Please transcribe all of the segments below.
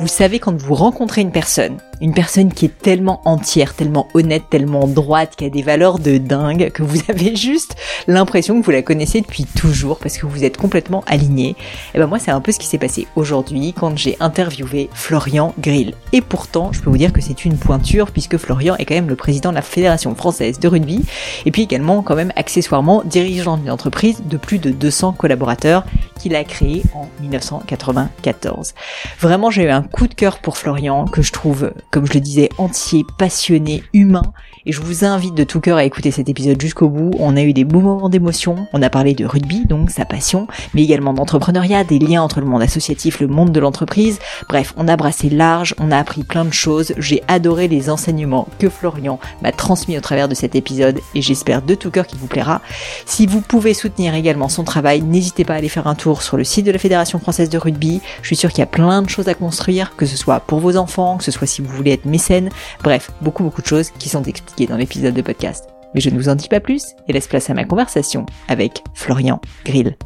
Vous savez quand vous rencontrez une personne une personne qui est tellement entière, tellement honnête, tellement droite, qui a des valeurs de dingue, que vous avez juste l'impression que vous la connaissez depuis toujours parce que vous êtes complètement aligné. Et ben moi c'est un peu ce qui s'est passé aujourd'hui quand j'ai interviewé Florian Grill. Et pourtant, je peux vous dire que c'est une pointure puisque Florian est quand même le président de la Fédération française de rugby et puis également quand même accessoirement dirigeant d'une entreprise de plus de 200 collaborateurs qu'il a créé en 1994. Vraiment, j'ai eu un coup de cœur pour Florian que je trouve comme je le disais, entier, passionné, humain. Et je vous invite de tout cœur à écouter cet épisode jusqu'au bout. On a eu des beaux moments d'émotion. On a parlé de rugby, donc sa passion, mais également d'entrepreneuriat, des liens entre le monde associatif, le monde de l'entreprise. Bref, on a brassé large, on a appris plein de choses. J'ai adoré les enseignements que Florian m'a transmis au travers de cet épisode et j'espère de tout cœur qu'il vous plaira. Si vous pouvez soutenir également son travail, n'hésitez pas à aller faire un tour sur le site de la Fédération française de rugby. Je suis sûr qu'il y a plein de choses à construire, que ce soit pour vos enfants, que ce soit si vous voulez être mécène, bref, beaucoup beaucoup de choses qui sont expliquées dans l'épisode de podcast. Mais je ne vous en dis pas plus et laisse place à ma conversation avec Florian Grill.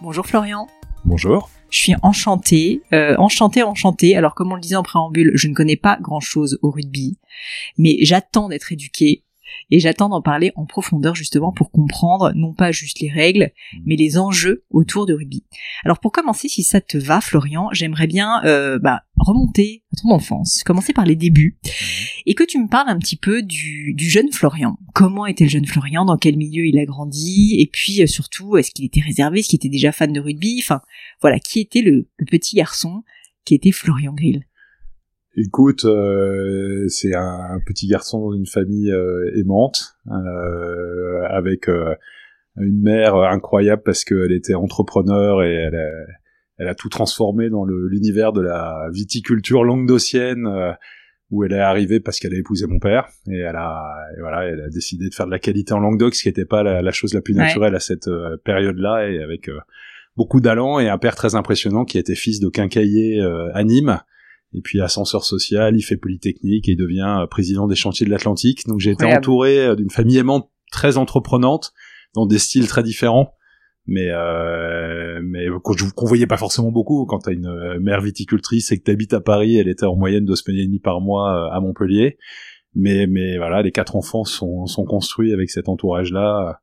Bonjour Florian. Bonjour. Je suis enchantée, euh, enchantée, enchantée. Alors comme on le disait en préambule, je ne connais pas grand-chose au rugby, mais j'attends d'être éduquée et j'attends d'en parler en profondeur justement pour comprendre non pas juste les règles, mmh. mais les enjeux autour de rugby. Alors pour commencer, si ça te va, Florian, j'aimerais bien euh, bah, remonter à ton enfance, commencer par les débuts, mmh. et que tu me parles un petit peu du, jeune Florian. Comment était le jeune Florian? Dans quel milieu il a grandi? Et puis euh, surtout, est-ce qu'il était réservé? Est-ce qu'il était déjà fan de rugby? Enfin, voilà, qui était le, le petit garçon qui était Florian Grill? Écoute, euh, c'est un, petit garçon dans une famille euh, aimante, euh, avec une mère incroyable parce qu'elle était entrepreneur et elle a, elle a tout transformé dans l'univers de la viticulture languedocienne où elle est arrivée parce qu'elle a épousé mon père et elle a voilà elle a décidé de faire de la qualité en Languedoc ce qui n'était pas la, chose la plus naturelle à cette période-là et avec beaucoup d'allant et un père très impressionnant qui était fils de quincailler à Nîmes et puis ascenseur social, il fait polytechnique et il devient euh, président des chantiers de l'Atlantique. Donc j'ai été entouré euh, d'une famille aimante très entreprenante dans des styles très différents. Mais euh, mais qu'on voyait pas forcément beaucoup quand t'as une euh, mère viticultrice et que t'habites à Paris elle était en moyenne deux semaines et demie par mois à Montpellier. Mais mais voilà les quatre enfants sont sont construits avec cet entourage là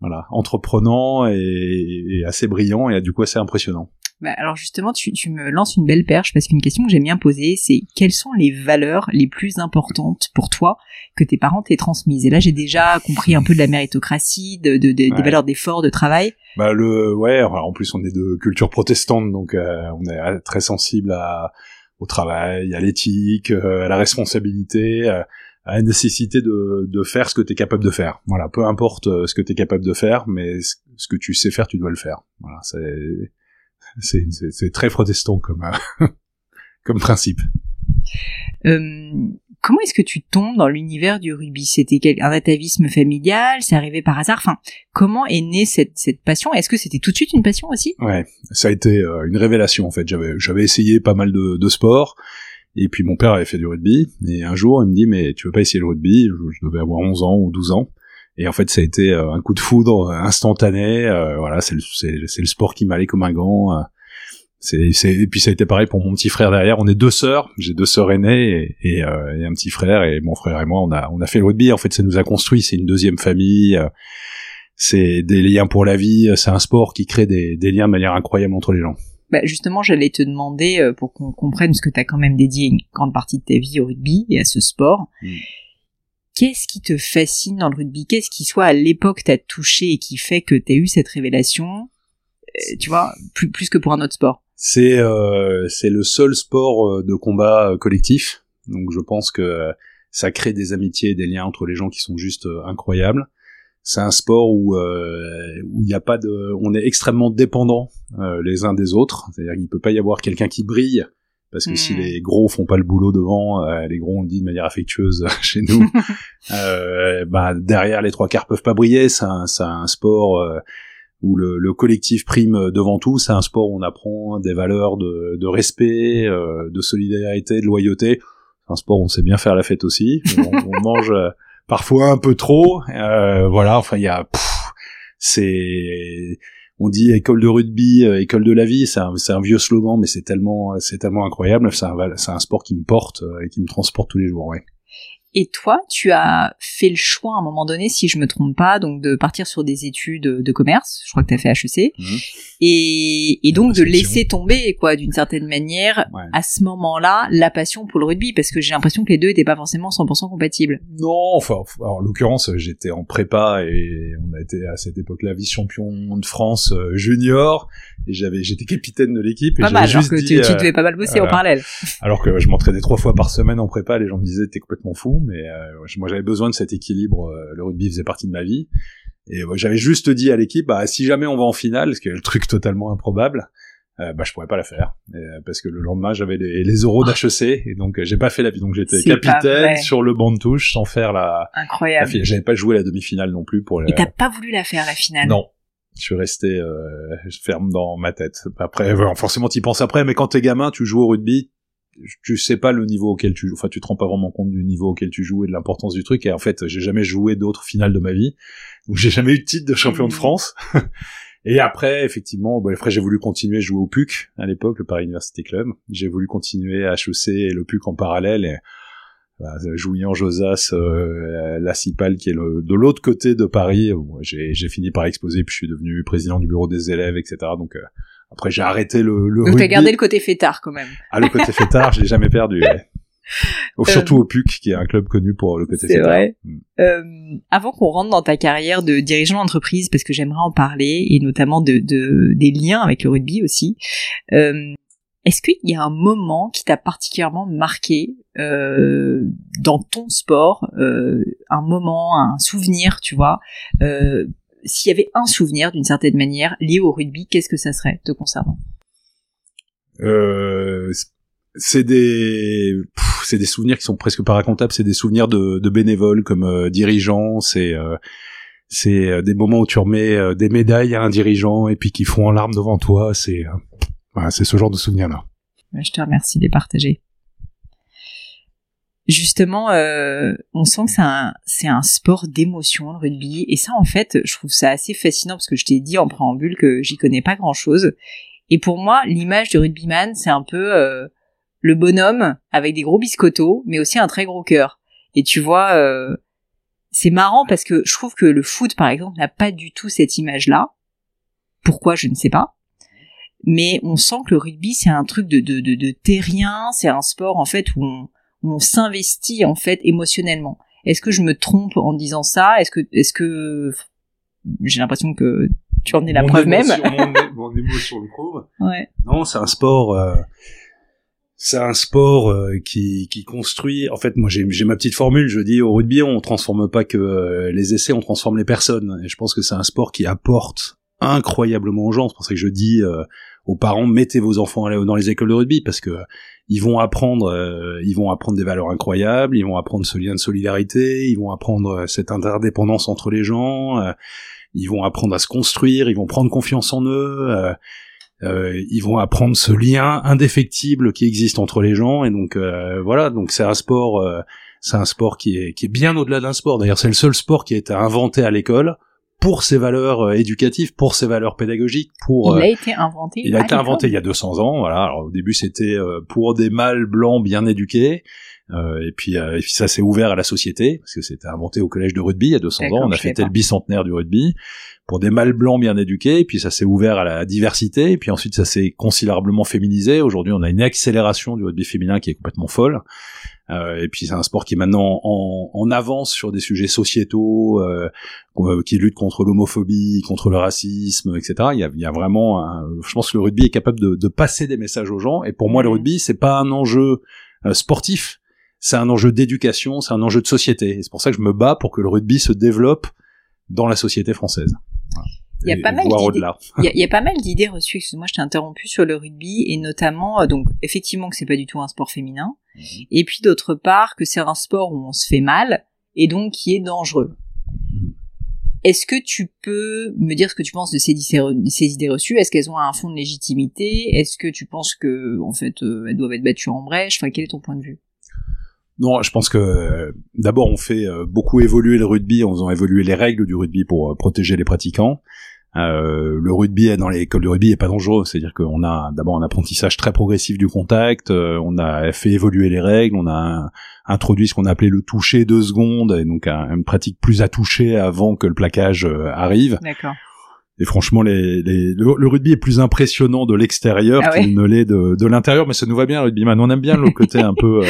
voilà entreprenant et, et assez brillant et du coup assez impressionnant bah, alors justement, tu, tu, me lances une belle perche parce qu'une question que j'aime bien poser, c'est quelles sont les valeurs les plus importantes pour toi que tes parents t'aient transmises? Et là, j'ai déjà compris un peu de la méritocratie, de, de, des valeurs d'effort, de travail. Bah le ouais, en plus on est de culture protestante, donc euh, on est euh, très sensible à, au travail, à l'éthique, euh, à la responsabilité. à la nécessité de, de faire ce que tu es capable de faire. Voilà, peu importe ce que tu es capable de faire, mais ce que tu sais faire, tu dois le faire. Voilà, c'est c'est très protestant comme euh, comme principe. Euh, comment est-ce que tu tombes dans l'univers du rugby? C'était un atavisme familial? C'est arrivé par hasard? Enfin, comment est née cette, cette passion? Est-ce que c'était tout de suite une passion aussi? Ouais, ça a été euh, une révélation en fait. J'avais j'avais essayé pas mal de, de sports. Et puis mon père avait fait du rugby, et un jour il me dit mais tu veux pas essayer le rugby? Je, devais avoir 11 ans ou 12 ans. Et en fait ça a été un coup de foudre instantané, voilà, c'est le, sport qui m'allait comme un gant c'est, et puis ça a été pareil pour mon petit frère derrière. On est deux sœurs, j'ai deux sœurs aînées et, et, euh, et, un petit frère. Et mon frère et moi, on a, on a fait le rugby. En fait, ça nous a construit. C'est une deuxième famille. Euh, c'est des liens pour la vie. C'est un sport qui crée des, des liens de manière incroyable entre les gens. Bah justement, j'allais te demander euh, pour qu'on comprenne ce que tu as quand même dédié une grande partie de ta vie au rugby et à ce sport. Mm. Qu'est-ce qui te fascine dans le rugby? Qu'est-ce qui soit à l'époque t'a touché et qui fait que tu as eu cette révélation? Tu vois, plus que pour un autre sport. C'est euh, c'est le seul sport euh, de combat euh, collectif. Donc je pense que ça crée des amitiés et des liens entre les gens qui sont juste incroyables. C'est un sport où où il n'y a pas de, on est extrêmement dépendants les uns des autres. C'est-à-dire qu'il peut pas y avoir quelqu'un qui brille parce que si hmm. les gros font pas le boulot devant, les gros on le dit de manière affectueuse chez nous, euh, bah derrière les trois quarts peuvent pas briller. C'est un, un, sport où le, le, collectif prime devant tout. C'est un sport où on apprend des valeurs de, de respect, euh, de solidarité, de loyauté. C'est un sport où on sait bien faire la fête aussi. on, on mange euh, parfois un peu trop. Euh, voilà, enfin il y a, c'est, on dit école de rugby, euh, école de la vie. C'est un, un, vieux slogan, mais c'est tellement, tellement incroyable. C'est un, sport qui me porte et qui me transporte tous les jours. Ouais. Et toi, tu as fait le choix à un moment donné, si je me trompe pas, donc de partir sur des études de commerce. Je crois que tu as fait HEC. Mmh. Et, et, donc de laisser tomber, quoi, d'une certaine manière, à ce moment-là, la passion pour le rugby, parce que j'ai l'impression que les deux n'étaient pas forcément 100% compatibles. Non, enfin, en l'occurrence, j'étais en prépa et on a été à cette époque-là vice-champion de France euh, junior et j'avais, j'étais capitaine de l'équipe. Pas mal, alors que tu, tu, devais pas mal bosser en parallèle. Alors que je m'entraînais trois fois par semaine en prépa, les gens me disaient t'es complètement fou mais euh, moi j'avais besoin de cet équilibre. Euh, le rugby faisait partie de ma vie, et j'avais juste dit à l'équipe, bah, si jamais on va en finale, ce qui est le truc totalement improbable, euh, bah je pourrais pas la faire. Parce que le lendemain j'avais les, les euros ah. d'HEC et donc j'ai pas fait la donc j'étais capitaine sur le banc de touche sans faire la incroyable. j'avais pas joué la demi-finale non plus pour et t'as pas voulu la faire la finale. Non. Je suis resté euh, ferme dans ma tête. Après forcément t'y penses après mais quand t'es gamin tu joues au rugby tu sais pas le niveau auquel tu joues, enfin tu te rends pas vraiment compte du niveau auquel tu joues et de l'importance du truc. Et en fait, j'ai jamais joué d'autres finales de ma vie, donc j'ai jamais eu de titre de champion de mmh. France. et après, effectivement, bah, après j'ai voulu continuer à jouer au PUC à l'époque, le Paris University Club. J'ai voulu continuer à HEC et le PUC en parallèle. Et, bah, Jouillan, Josas, euh, la Cipal qui est le, de l'autre côté de Paris. J'ai fini par exposer, puis je suis devenu président du bureau des élèves, etc. Donc euh, après, j'ai arrêté le, le Donc t'as gardé le côté fêtard quand même. Ah, le côté fêtard, je l'ai jamais perdu. Ouais. Surtout euh, au PUC, qui est un club connu pour le côté fêtard. Vrai. Mm. Euh, avant qu'on rentre dans ta carrière de dirigeant d'entreprise, parce que j'aimerais en parler, et notamment de, de, des liens avec le rugby aussi, euh, est-ce qu'il y a un moment qui t'a particulièrement marqué euh, dans ton sport, euh, un moment, un souvenir, tu vois, euh, s'il y avait un souvenir d'une certaine manière lié au rugby, qu'est-ce que ça serait te concernant? Euh, c'est des c'est des souvenirs qui sont presque pas racontables c'est des souvenirs de, de bénévoles comme euh, dirigeants c'est euh, c'est euh, des moments où tu remets des médailles à un dirigeant et puis qui font en larmes devant toi c'est c'est ce genre de souvenirs là je te remercie de les partager justement, euh, on sent que c'est un, c'est un sport d'émotion, le rugby. Et ça, en fait, je trouve ça assez fascinant parce que je t'ai dit en préambule que j'y connais pas grand chose. Et pour moi, l'image du rugbyman, c'est un peu euh, le bonhomme avec des gros biscottos, mais aussi un très gros cœur. Et tu vois, euh, c'est marrant parce que je trouve que le foot, par exemple, n'a pas du tout cette image-là. Pourquoi, je ne sais pas. Mais on sent que le rugby, c'est un truc de, de, de, de terrien, c'est un sport, en fait, où on, on s'investit en fait émotionnellement. Est-ce que je me trompe en disant ça? Est-ce que est-ce que j'ai l'impression que tu en es la preuve même mon, émotion le prouve. Ouais. Non, c'est un sport. Euh, c'est un sport euh, qui, qui construit. En fait, moi, j'ai, j'ai ma petite formule. Je dis au rugby, on transforme pas que euh, les essais, on transforme les personnes. Et je pense que c'est un sport qui apporte incroyablement aux gens. C'est pour ça que je dis aux parents mettez vos enfants dans les écoles de rugby parce que ils vont apprendre euh, ils vont apprendre des valeurs incroyables ils vont apprendre ce lien de solidarité ils vont apprendre euh, cette interdépendance entre les gens euh, ils vont apprendre à se construire ils vont prendre confiance en eux ils vont apprendre ce lien indéfectible qui existe entre les gens. Et donc voilà donc c'est un sport c'est un sport qui est qui est bien au-delà d'un sport. D'ailleurs c'est le seul sport qui a été inventé à l'école pour ses valeurs euh, éducatives, pour ses valeurs pédagogiques, pour. Il a été inventé. Il a été inventé il y a 200 ans. Voilà. Alors, au début, c'était pour des mâles blancs bien éduqués. Euh, et puis, et puis ça s'est ouvert à la société parce que c'était inventé au collège de rugby il y a 200 ans. On a fêté le bicentenaire du rugby pour des mâles blancs bien éduqués, et puis ça s'est ouvert à la diversité, et puis ensuite ça s'est considérablement féminisé. Aujourd'hui, on a une accélération du rugby féminin qui est complètement folle. Euh, et puis c'est un sport qui est maintenant en, en avance sur des sujets sociétaux, euh, qui lutte contre l'homophobie, contre le racisme, etc. Il y a, il y a vraiment, je pense que le rugby est capable de, de, passer des messages aux gens. Et pour moi, le mmh. rugby, c'est pas un enjeu euh, sportif, c'est un enjeu d'éducation, c'est un enjeu de société. Et c'est pour ça que je me bats pour que le rugby se développe dans la société française. Il y a pas mal d'idées. Il, y a pas mal d'idées reçues. Excuse-moi, je t'ai interrompu sur le rugby et notamment euh, donc effectivement que c'est pas du tout un sport féminin mhm. et puis d'autre part que c'est un sport où on se fait mal et donc qui est dangereux. Mhm. Est-ce que tu peux me dire ce que tu penses de ces, ces idées reçues? Est-ce qu'elles ont un fond de légitimité? Est-ce que tu penses que en fait euh, elles doivent être battues en brèche? Enfin, quel est ton point de vue? Non, je pense que d'abord on fait euh, beaucoup évoluer le rugby en faisant évoluer les règles du rugby pour protéger les pratiquants. Euh, le rugby dans les écoles de rugby est pas dangereux, c'est-à-dire qu'on a d'abord un apprentissage très progressif du contact, euh, on a fait évoluer les règles, on a introduit ce qu'on appelait le toucher deux secondes, et donc une pratique plus à toucher avant que le plaquage euh, arrive. D'accord. Et franchement, les, les, le, rugby est plus impressionnant de l'extérieur ah qu'il ne l'est de, de l'intérieur, mais ça nous va bien, le rugby. Man. On aime bien le côté un peu,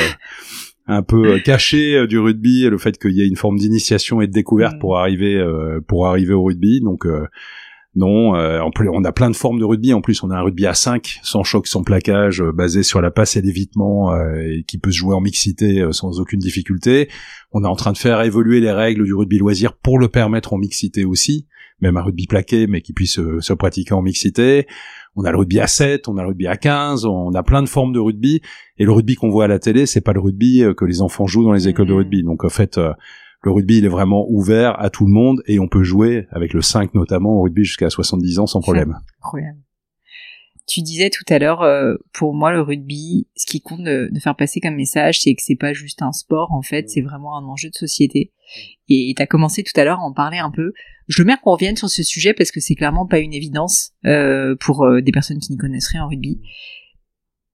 un peu caché du rugby, le fait qu'il y ait une forme d'initiation et de découverte mm. pour arriver, pour arriver au rugby. Donc, non, euh, on a plein de formes de rugby. En plus, on a un rugby à 5, sans choc, sans plaquage, euh, basé sur la passe et l'évitement, euh, et qui peut se jouer en mixité sans aucune difficulté. On est en train de faire évoluer les règles du rugby loisir pour le permettre en mixité aussi, même un rugby plaqué, mais qui puisse se pratiquer en mixité. On a le rugby à 7, on a le rugby à 15, on a plein de formes de rugby. Et le rugby qu'on voit à la télé, c'est pas le rugby que les enfants jouent dans les écoles de mmh. rugby. Donc en fait le rugby il est vraiment ouvert à tout le monde et on peut jouer avec le 5 notamment au rugby jusqu'à 70 ans sans problème. Tu disais tout à l'heure, euh, pour moi le rugby, ce qui compte de, faire passer comme message, c'est que c'est pas juste un sport, en fait, c'est vraiment un enjeu de société. Et tu as commencé tout à l'heure à en parler un peu. Je veux bien qu'on revienne sur ce sujet parce que c'est clairement pas une évidence euh, pour euh, des personnes qui n'y connaissent rien en rugby.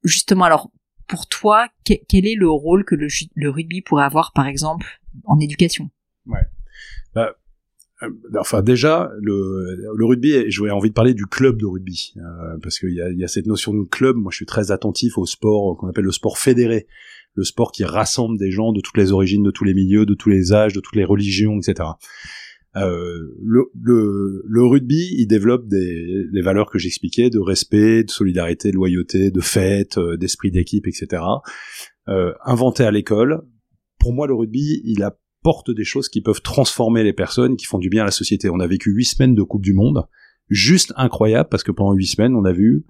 Justement, alors pour toi, quel est le rôle que le, rugby pourrait avoir, par exemple, en éducation? Ouais. Bah, euh, enfin déjà le, rugby j'aurais envie de parler du club de rugby euh, parce qu'il y a, cette notion de club moi je suis très attentif au sport qu'on appelle le sport fédéré le sport qui rassemble des gens de toutes les origines de tous les milieux de tous les âges de toutes les religions etc euh, le, le, le, rugby, il développe des les valeurs que j'expliquais de respect, de solidarité, de loyauté, de fête, euh, d'esprit d'équipe, etc. Euh, inventé à l'école, pour moi, le rugby, il apporte des choses qui peuvent transformer les personnes, qui font du bien à la société. On a vécu huit semaines de Coupe du Monde, juste incroyable, parce que pendant huit semaines, on a vu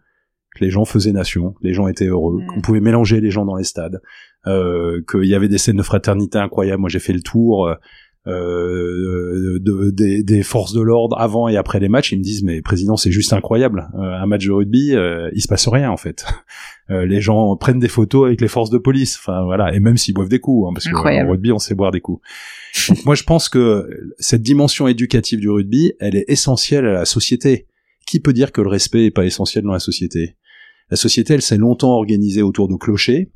que les gens faisaient nation, les gens étaient heureux, qu'on pouvait mélanger les gens dans les stades, euh, qu'il y avait des scènes de fraternité incroyables. Moi, j'ai fait le tour. Euh, euh, de, des, forces de l'ordre avant et après les matchs, ils me disent mais président c'est juste incroyable, euh, un match de rugby, euh, il se passe rien en fait. les gens prennent des photos avec les forces de police, enfin voilà, et même s'ils boivent des coups, hein, parce que rugby on sait boire des coups. Donc moi je pense que cette dimension éducative du rugby, elle est essentielle à la société. Qui peut dire que le respect est pas essentiel dans la société? La société, elle s'est longtemps organisée autour de clochers.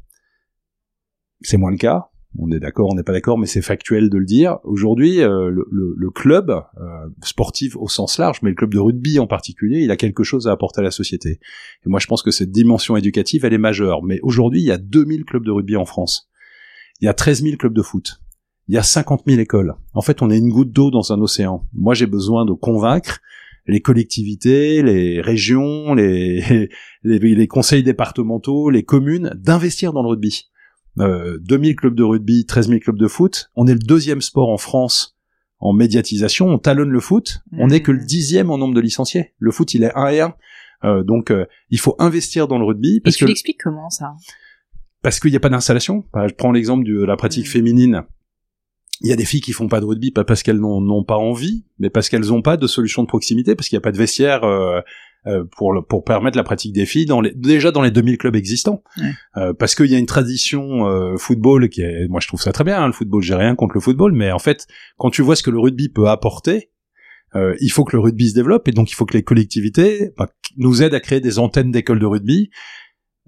C'est moins le cas on est d'accord, on n'est pas d'accord, mais c'est factuel de le dire. Aujourd'hui, euh, le, club euh, sportif au sens large, mais le club de rugby en particulier, il a quelque chose à apporter à la société. Et moi, je pense que cette dimension éducative, elle est majeure. Mais aujourd'hui, il y a 2000 clubs de rugby en France. Il y a 13 000 clubs de foot. Il y a 50 000 écoles. En fait, on est une goutte d'eau dans un océan. Moi, j'ai besoin de convaincre les collectivités, les régions, les, les, les conseils départementaux, les communes d'investir dans le rugby euh, 2000 clubs de rugby, 13 000 clubs de foot. On est le deuxième sport en France en médiatisation. On talonne le foot. On n'est que le mmh. dixième en nombre de licenciés. Le foot, il est 1 et 1. Euh, donc, euh, il faut investir dans le rugby. Parce et tu l'expliques comment ça? Parce qu'il n'y a pas d'installation. je prends l'exemple de la pratique mmh. féminine. Il y a des filles qui font pas de rugby, pas parce qu'elles n'ont pas envie, mais parce qu'elles n'ont pas de solution de proximité, parce qu'il n'y a pas de vestiaire euh, euh, pour pour permettre la pratique des filles dans les déjà dans les 2000 clubs existants euh, parce qu'il y a une tradition euh, football qui est moi je trouve ça très bien hein, le football j'ai rien contre le football mais en fait quand tu vois ce que le rugby peut apporter Euh, il faut que le rugby se développe et donc il faut que les collectivités bah, nous aident à créer des antennes d'écoles de rugby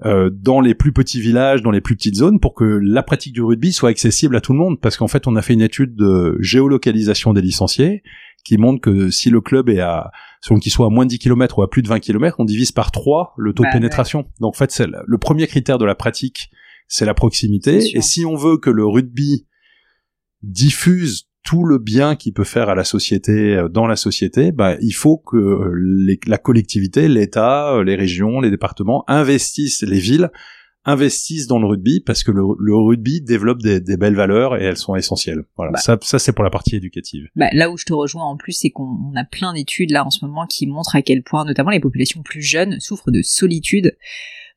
euh, dans les plus petits villages, dans les plus petites zones, pour que la pratique du rugby soit accessible à tout le monde. Parce qu'en fait, on a fait une étude de géolocalisation des licenciés qui montre que si le club est à, selon qu'il soit à moins de 10 km ou à plus de 20 km, on divise par 3 le taux de Bah, pénétration. Donc en fait, c'est le premier critère de la pratique, c'est la proximité. Et si on veut que le rugby diffuse tout le bien qu'il peut faire à la société, euh, dans la société, bah, il faut que les- la collectivité, l'État, euh, les régions, les départements investissent, les villes investissent dans le rugby parce que le, le rugby développe des, des belles valeurs et elles sont essentielles. Voilà, Bah. ça, ça c'est pour la partie éducative. Bah, là où je te rejoins en plus, c'est qu'on on a plein d'études là en ce moment qui montrent à quel point, notamment les populations plus jeunes, souffrent de solitude.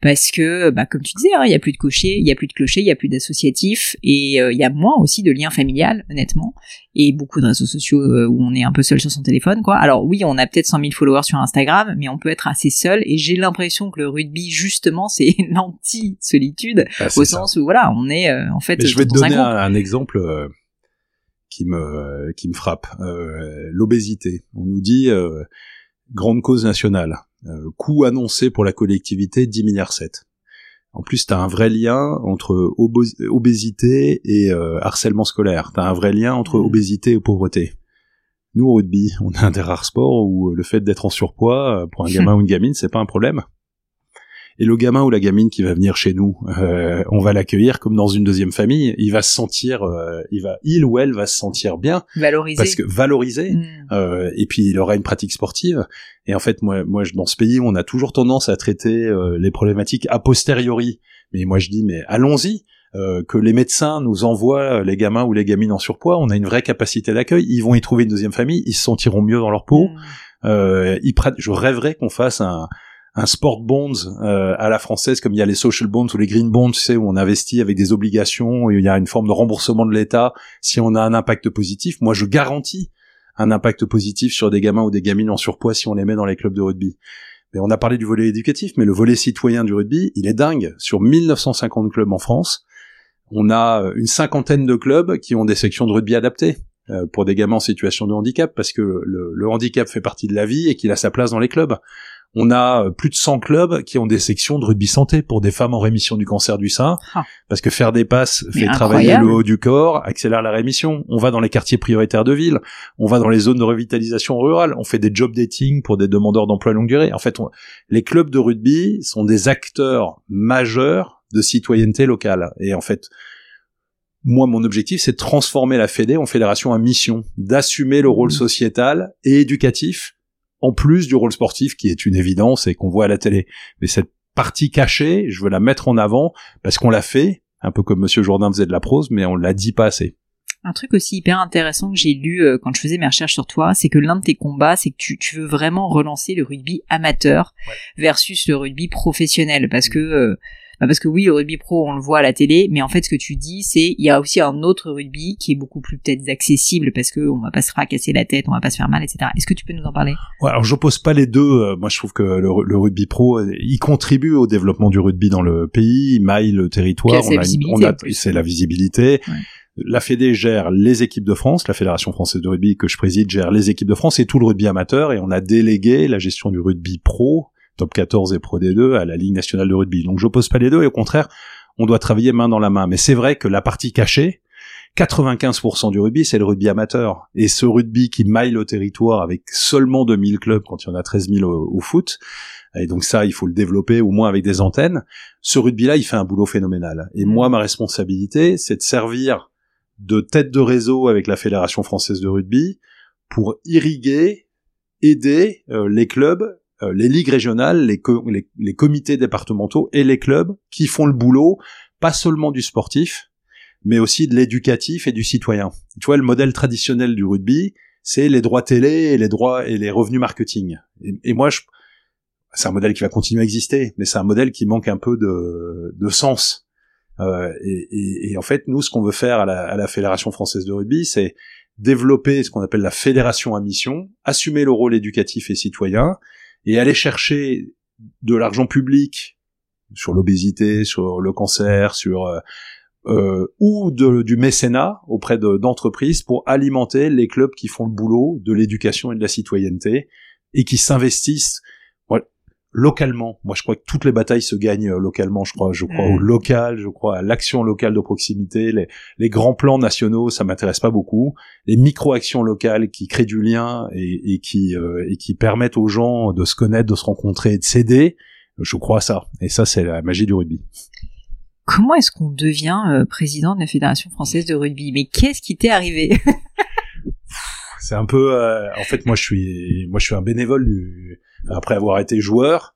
Parce que, bah, comme tu disais, hein, il y a plus de cochers, il y a plus de clochers, il y a plus d'associatifs, et euh, il y a moins aussi de liens familial, honnêtement, et beaucoup de réseaux sociaux euh, où on est un peu seul sur son téléphone, quoi. Alors oui, on a peut-être 100 000 followers sur Instagram, mais on peut être assez seul, et j'ai l'impression que le rugby, justement, c'est l'anti-solitude, Bah, au ça. sous où voilà, on est euh, en fait Mais je vais te donner un, un exemple qui me qui me frappe. Euh, L'obésité. On nous dit euh, grande cause nationale. Euh, coût annoncé pour la collectivité 10 milliards 7. En plus, tu as un vrai lien entre obésité et euh, harcèlement scolaire. Tu as un vrai lien entre Mhm. obésité et pauvreté. Nous, au rugby, on a un des rares sports où le fait d'être en surpoids, euh, pour un gamin ou une gamine, c'est pas un problème. Et le gamin ou la gamine qui va venir chez nous, euh, on va l'accueillir comme dans une deuxième famille. Il va se sentir, euh, il va, il ou elle va se sentir bien Valoriser. parce que valorisé. Mm. Euh, et puis il aura une pratique sportive. Et en fait, moi, moi, dans ce pays, on a toujours tendance à traiter euh, les problématiques a posteriori. Mais moi, je dis, mais allons-y. euh, que les médecins nous envoient les gamins ou les gamines en surpoids, on a une vraie capacité d'accueil. Ils vont y trouver une deuxième famille, ils se sentiront mieux dans leur peau. Mm. Euh, ils je rêverais qu'on fasse un, un sport bonds euh, à la française, comme il y a les social bonds ou les green bonds, tu sais, où on investit avec des obligations, il y a une forme de remboursement de l'État si on a un impact positif. Moi, je garantis un impact positif sur des gamins ou des gamines en surpoids si on les met dans les clubs de rugby. Mais on a parlé du volet éducatif, mais le volet citoyen du rugby, il est dingue. Sur 1950 clubs en France, on a une cinquantaine de clubs qui ont des sections de rugby adaptées euh, pour des gamins en situation de handicap, parce que le, le handicap fait partie de la vie et qu'il a sa place dans les clubs. On a euh, plus de 100 clubs qui ont des sections de rugby santé pour des femmes en rémission du cancer du sein, Ah. parce que faire des passes Mais fait travailler le haut du corps, accélère la rémission. On va dans les quartiers prioritaires de ville, on va dans les zones de revitalisation rurale, on fait des job dating pour des demandeurs d'emploi longue durée. En fait, on- les clubs de rugby sont des acteurs majeurs de citoyenneté locale. Et en fait, moi, mon objectif, c'est de transformer la Fédé en fédération à mission, d'assumer le rôle Mhm. sociétal et éducatif, en plus du rôle sportif qui est une évidence et qu'on voit à la télé. Mais cette partie cachée, je veux la mettre en avant parce qu'on l'a fait, un peu comme Monsieur Jourdain faisait de la prose, mais on l'a dit pas assez. Un truc aussi hyper intéressant que j'ai lu euh, quand je faisais mes recherches sur toi, c'est que l'un de tes combats, c'est que tu, tu veux vraiment relancer le rugby amateur versus le rugby professionnel, parce que euh, parce que oui, le rugby pro, on le voit à la télé, mais en fait, ce que tu dis, c'est il y a aussi un autre rugby qui est beaucoup plus peut-être accessible, parce que on va pas se fracasser la tête, on va pas se faire mal, etc. Est-ce que tu peux nous en parler? Ouais, alors j'oppose pas les deux. euh, Moi, je trouve que le, le rugby pro, euh, il contribue au développement du rugby dans le pays, il maille le territoire. A on a- c'est la visibilité. Ouais. La Fédé gère les équipes de France, la Fédération française de rugby que je préside gère les équipes de France et tout le rugby amateur, et on a délégué la gestion du rugby pro, top 14 et pro D2, à la Ligue nationale de rugby. Donc j'oppose pas les deux, et au contraire, on doit travailler main dans la main. Mais c'est vrai que la partie cachée, 95% du rugby, c'est le rugby amateur. Et ce rugby qui maille le territoire avec seulement 2000 clubs quand il y en a 13 000 au, au foot, et donc ça, il faut le développer au moins avec des antennes, ce rugby-là, il fait un boulot phénoménal. Et Mm. moi, ma responsabilité, c'est de servir de tête de réseau avec la Fédération française de rugby pour irriguer, aider euh, les clubs, euh, les ligues régionales, les, les, les comités départementaux et les clubs qui font le boulot, pas seulement du sportif, mais aussi de l'éducatif et du citoyen. Tu vois, le modèle traditionnel du rugby, c'est les droits télé et les droits et les revenus marketing. Et, et moi, je, c'est un modèle qui va continuer à exister, mais c'est un modèle qui manque un peu de, de sens. Euh, et, et- et en fait, nous, ce qu'on veut faire à la, à la Fédération française de rugby, c'est développer ce qu'on appelle la fédération à mission, assumer le rôle éducatif et citoyen, et aller chercher de l'argent public sur l'obésité, sur le cancer, sur euh, euh, ou du mécénat auprès d'entreprises pour alimenter les clubs qui font le boulot de l'éducation et de la citoyenneté et qui s'investissent localement. Moi, je crois que toutes les batailles se gagnent euh, localement. Je crois, je crois au local, je crois à l'action locale de proximité. Les, les grands plans nationaux, ça m'intéresse pas beaucoup. Les micro-actions locales qui créent du lien et, et qui euh, et qui permettent aux gens de se connaître, de se rencontrer et de s'aider. Je crois à ça. Et ça, c'est la magie du rugby. Comment est-ce qu'on devient euh, président de la Fédération française de rugby? Mais qu'est-ce qui t'est arrivé? C'est un peu. en fait, moi, je suis moi, je suis un bénévole du après avoir été joueur,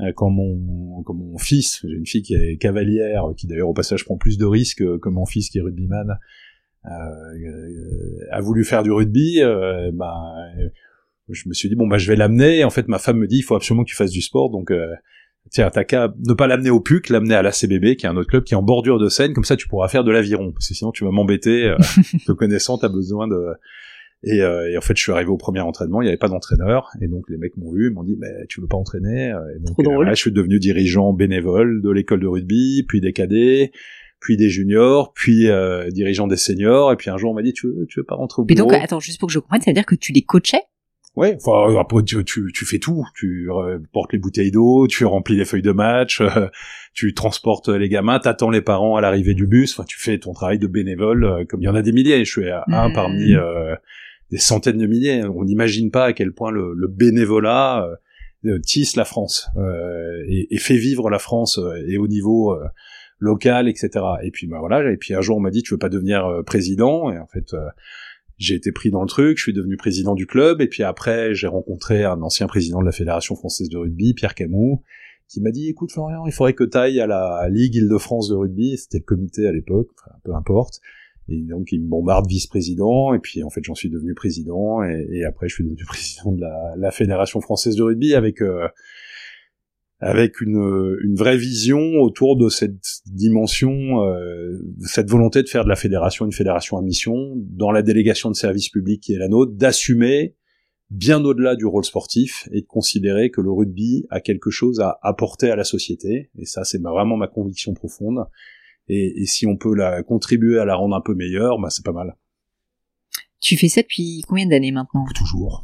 euh, quand mon, quand mon fils, j'ai une fille qui est cavalière, qui d'ailleurs au passage prend plus de risques que mon fils qui est rugbyman, euh, euh a voulu faire du rugby, euh, bah, je me suis dit bon bah je vais l'amener. En fait, ma femme me dit il faut absolument que tu fasses du sport, donc euh, tiens t'as qu'à ne pas l'amener au PUC, l'amener à l'ACBB, qui est un autre club qui est en bordure de Seine, comme ça tu pourras faire de l'aviron, parce que sinon tu vas m'embêter. te connaissant, t'as besoin de et, euh, et, en fait, je suis arrivé au premier entraînement, il n'y avait pas d'entraîneur, et donc les mecs m'ont vu, m'ont dit, mais tu veux pas entraîner et donc, Trop je suis devenu dirigeant bénévole de l'école de rugby, puis des cadets, puis des juniors, puis euh, dirigeant des seniors, et puis un jour on m'a dit, tu veux, tu veux pas rentrer au bureau Mais donc, attends, juste pour que je comprenne, ça veut dire que tu les coachais? Ouais, enfin après tu, tu, tu, fais tout, tu portes les bouteilles d'eau, tu remplis les feuilles de match, tu transportes les gamins, t'attends les parents à l'arrivée du bus, enfin tu fais ton travail de bénévole euh, comme il y en a des milliers, je suis un mmh. parmi euh, des centaines de milliers. On n'imagine pas à quel point le, le bénévolat euh, tisse la France euh, et, et, fait vivre la France euh, et au niveau euh, local, etc. Et puis bah voilà. Et puis un jour on m'a dit tu veux pas devenir président? Et en fait j'ai été pris dans le truc, je suis devenu président du club, et puis après j'ai rencontré un ancien président de la Fédération française de rugby, Pierre Camus, qui m'a dit écoute Florian, il faudrait que tu ailles à la Ligue Île-de-France de rugby, c'était le comité à l'époque, enfin, peu importe, et donc il me bombarde vice-président, et puis en fait j'en suis devenu président, et, après je suis devenu président de la, la Fédération française de rugby avec euh, avec une, une vraie vision autour de cette dimension, euh, cette volonté de faire de la fédération une fédération à mission, dans la délégation de service public qui est la nôtre, d'assumer bien au-delà du rôle sportif et de considérer que le rugby a quelque chose à apporter à la société. Et ça, c'est vraiment ma conviction profonde et, si on peut la contribuer à la rendre un peu meilleure, bah c'est pas mal. Tu fais ça depuis combien d'années maintenant? Toujours.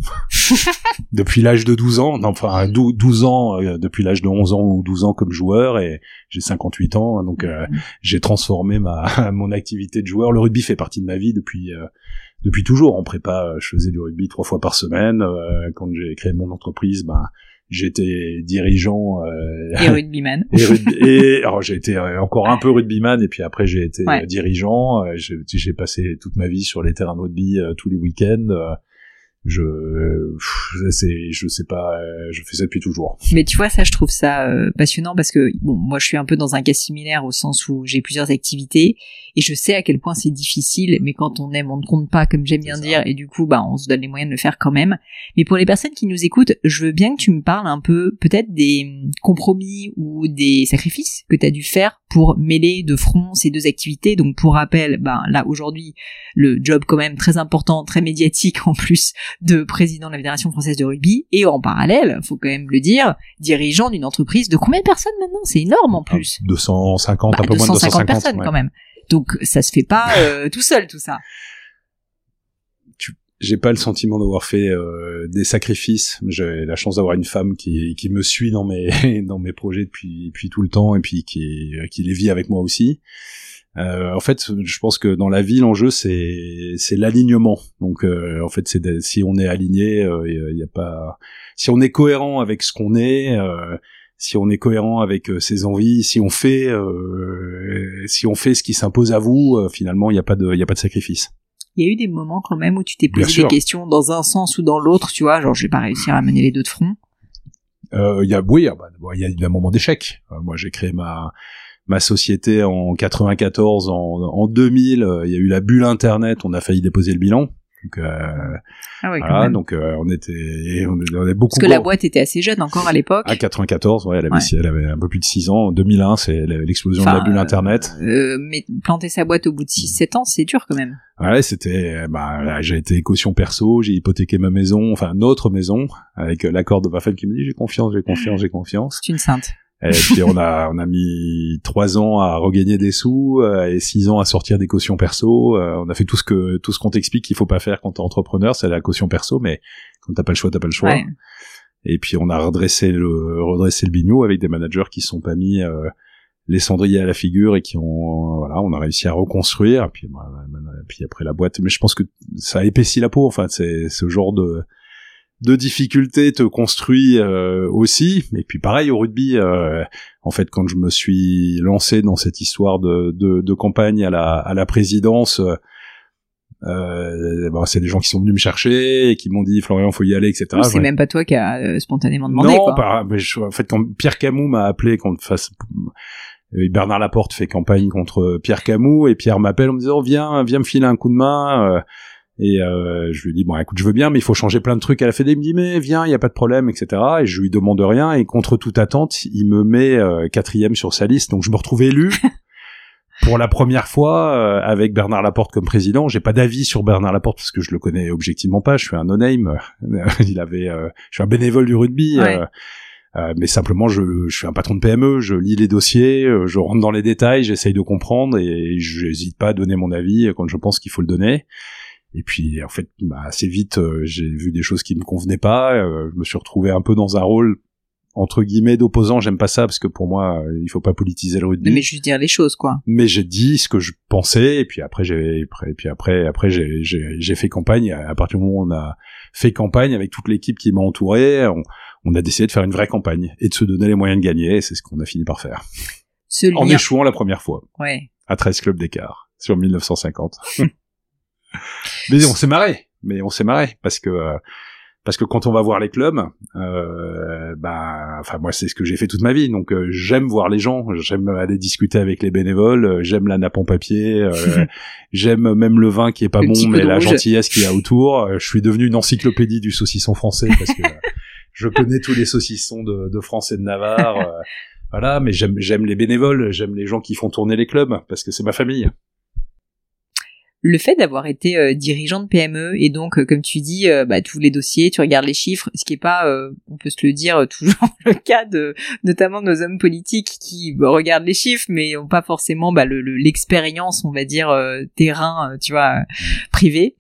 depuis l'âge de 12 ans, enfin 12 ans, euh, depuis l'âge de 11 ans ou 12 ans comme joueur, et j'ai 58 ans, donc euh, mm-hmm. j'ai transformé ma mon activité de joueur. Le rugby fait partie de ma vie depuis euh, depuis toujours. En prépa, je faisais du rugby trois fois par semaine. quand j'ai créé mon entreprise, ben j'étais dirigeant euh, et rugbyman. et, alors j'ai été euh, encore un peu rugbyman et puis après j'ai été dirigeant euh, j'ai passé toute ma vie sur les terrains de rugby euh, tous les week-ends je c'est je sais pas je fais ça depuis toujours mais tu vois ça je trouve ça passionnant parce que bon moi je suis un peu dans un cas similaire au sens où j'ai plusieurs activités et je sais à quel point c'est difficile, mais quand on aime, on ne compte pas, comme j'aime bien dire, et du coup, bah, on se donne les moyens de le faire quand même. Mais pour les personnes qui nous écoutent, je veux bien que tu me parles un peu, peut-être des compromis ou des sacrifices que tu as dû faire pour mêler de front ces deux activités. Donc, pour rappel, bah, là, aujourd'hui, le job quand même très important, très médiatique en plus de président de la Fédération française de rugby, et en parallèle, faut quand même le dire, dirigeant d'une entreprise de combien de personnes maintenant? C'est énorme en plus. 250, bah, un peu moins de 250 personnes quand même. Donc ça se fait pas euh, tout seul tout ça. J'ai pas le sentiment d'avoir fait euh, des sacrifices. J'ai la chance d'avoir une femme qui, qui me suit dans mes dans mes projets depuis depuis tout le temps et puis qui qui les vit avec moi aussi. Euh, en fait, je pense que dans la vie, l'enjeu c'est c'est l'alignement. Donc, euh, en fait, c'est si on est aligné, il y, a pas. Si on est cohérent avec ce qu'on est, si on est cohérent avec euh, ses envies, si on fait, euh, si on fait ce qui s'impose à vous, euh, finalement, il n'y a pas de, il y a pas de sacrifice. Il y a eu des moments quand même où tu t'es posé des questions dans un sens ou dans l'autre, tu vois, genre je vais pas réussir à mener les deux de front. Il y a, oui, ah bah, il y a eu un moment d'échec. moi, j'ai créé ma ma société en 94, en, en 2000, il y a eu la bulle internet, on a failli déposer le bilan. Donc, euh, ah ouais, voilà, donc euh, on était, on, on beaucoup. Parce que la boîte était assez jeune encore à l'époque. À 94, ouais, elle avait, elle avait un peu plus de 6 ans. En 2001, c'est l'explosion de la bulle internet. Euh, mais planter sa boîte au bout de 6-7 ans, c'est dur quand même. Ouais, c'était, bah, j'ai été caution perso, j'ai hypothéqué ma maison, enfin notre maison, avec l'accord de ma femme qui me dit j'ai confiance, j'ai confiance, j'ai confiance. C'est une sainte. Et puis on a on a mis trois ans à regagner des sous euh, et six ans à sortir des cautions perso. Euh, on a fait tout ce que tout ce qu'on t'explique qu'il faut pas faire quand t'es entrepreneur, c'est la caution perso, mais quand t'as pas le choix, t'as pas le choix. Et puis on a redressé le redressé le bignou avec des managers qui se sont pas mis euh, les cendriers à la figure et qui ont voilà on a réussi à reconstruire et puis bah, puis après la boîte mais je pense que ça a épaissi la peau enfin c'est ce genre de de difficultés te construit euh, aussi. Et puis pareil au rugby euh, en fait quand je me suis lancé dans cette histoire de de, de campagne à la à la présidence euh, bah, c'est des gens qui sont venus me chercher et qui m'ont dit Florian faut y aller etc c'est même pas toi qui a euh, spontanément demandé non quoi. mais en fait quand Pierre Camus m'a appelé quand face euh, Bernard Laporte fait campagne contre Pierre Camus et Pierre m'appelle en me disant viens viens me filer un coup de main euh, et euh, je lui dis bon écoute je veux bien mais il faut changer plein de trucs. À la Fédé il me dit mais viens il y a pas de problème etc et je lui demande rien. Et contre toute attente il me met quatrième sur sa liste. Donc je me retrouve élu. Pour la première fois avec Bernard Laporte comme président. J'ai pas d'avis sur Bernard Laporte parce que je le connais objectivement pas. Je suis un no name il avait je suis un bénévole du rugby euh, mais simplement, je, je, suis un patron de PME, je lis les dossiers, euh, je rentre dans les détails, j'essaye de comprendre et je n'hésite pas à donner mon avis quand je pense qu'il faut le donner. Et puis, en fait, bah, assez vite, euh, j'ai vu des choses qui me convenaient pas. je me suis retrouvé un peu dans un rôle entre guillemets d'opposant. J'aime pas ça parce que pour moi, il faut pas politiser le rugby. Mais juste dire les choses, quoi. Mais j'ai dit ce que je pensais et puis après, j'ai, et puis après, après, j'ai, j'ai, fait campagne. À partir du moment où on a fait campagne avec toute l'équipe qui m'a entouré, on, on a décidé de faire une vraie campagne et de se donner les moyens de gagner, c'est ce qu'on a fini par faire. En échouant la première fois. Ouais. À 13 clubs d'écart, sur 1950. mais on s'est marré, mais on s'est marré, parce que... Euh, parce que quand on va voir les clubs, euh, bah, enfin moi c'est ce que j'ai fait toute ma vie, donc euh, j'aime voir les gens, j'aime aller discuter avec les bénévoles, euh, j'aime la nappe en papier, euh, j'aime même le vin qui est pas bon, mais la gentillesse qu'il y a autour. je suis devenu une encyclopédie du saucisson français parce que je connais tous les saucissons de, de France et de Navarre. Voilà, mais j'aime j'aime les bénévoles, j'aime les gens qui font tourner les clubs parce que c'est ma famille. Le fait d'avoir été euh, dirigeant de PME et donc, euh, comme tu dis, bah, tous les dossiers, tu regardes les chiffres, ce qui est pas, on peut se le dire, toujours le cas de notamment nos hommes politiques qui bah, regardent les chiffres, mais n'ont pas forcément bah, l'expérience, on va dire, terrain, tu vois, privé.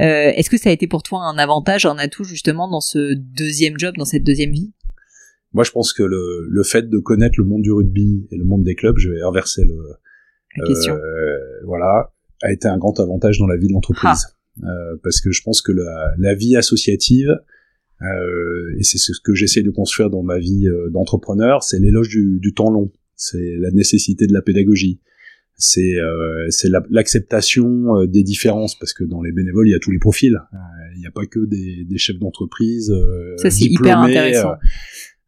Euh, est-ce que ça a été pour toi un avantage, un atout justement dans ce deuxième job, dans cette deuxième vie? Moi, je pense que le, le fait de connaître le monde du rugby et le monde des clubs, je vais inverser le, la question. Euh, voilà, a été un grand avantage dans la vie de l'entreprise. Ah. Euh, parce que je pense que la, la vie associative, euh, et c'est ce que j'essaie de construire dans ma vie euh, d'entrepreneur, c'est l'éloge du, du, temps long, c'est la nécessité de la pédagogie, c'est euh, c'est l'acceptation euh, des différences parce que dans les bénévoles il y a tous les profils euh, il n'y a pas que des, des chefs d'entreprise ça c'est hyper intéressant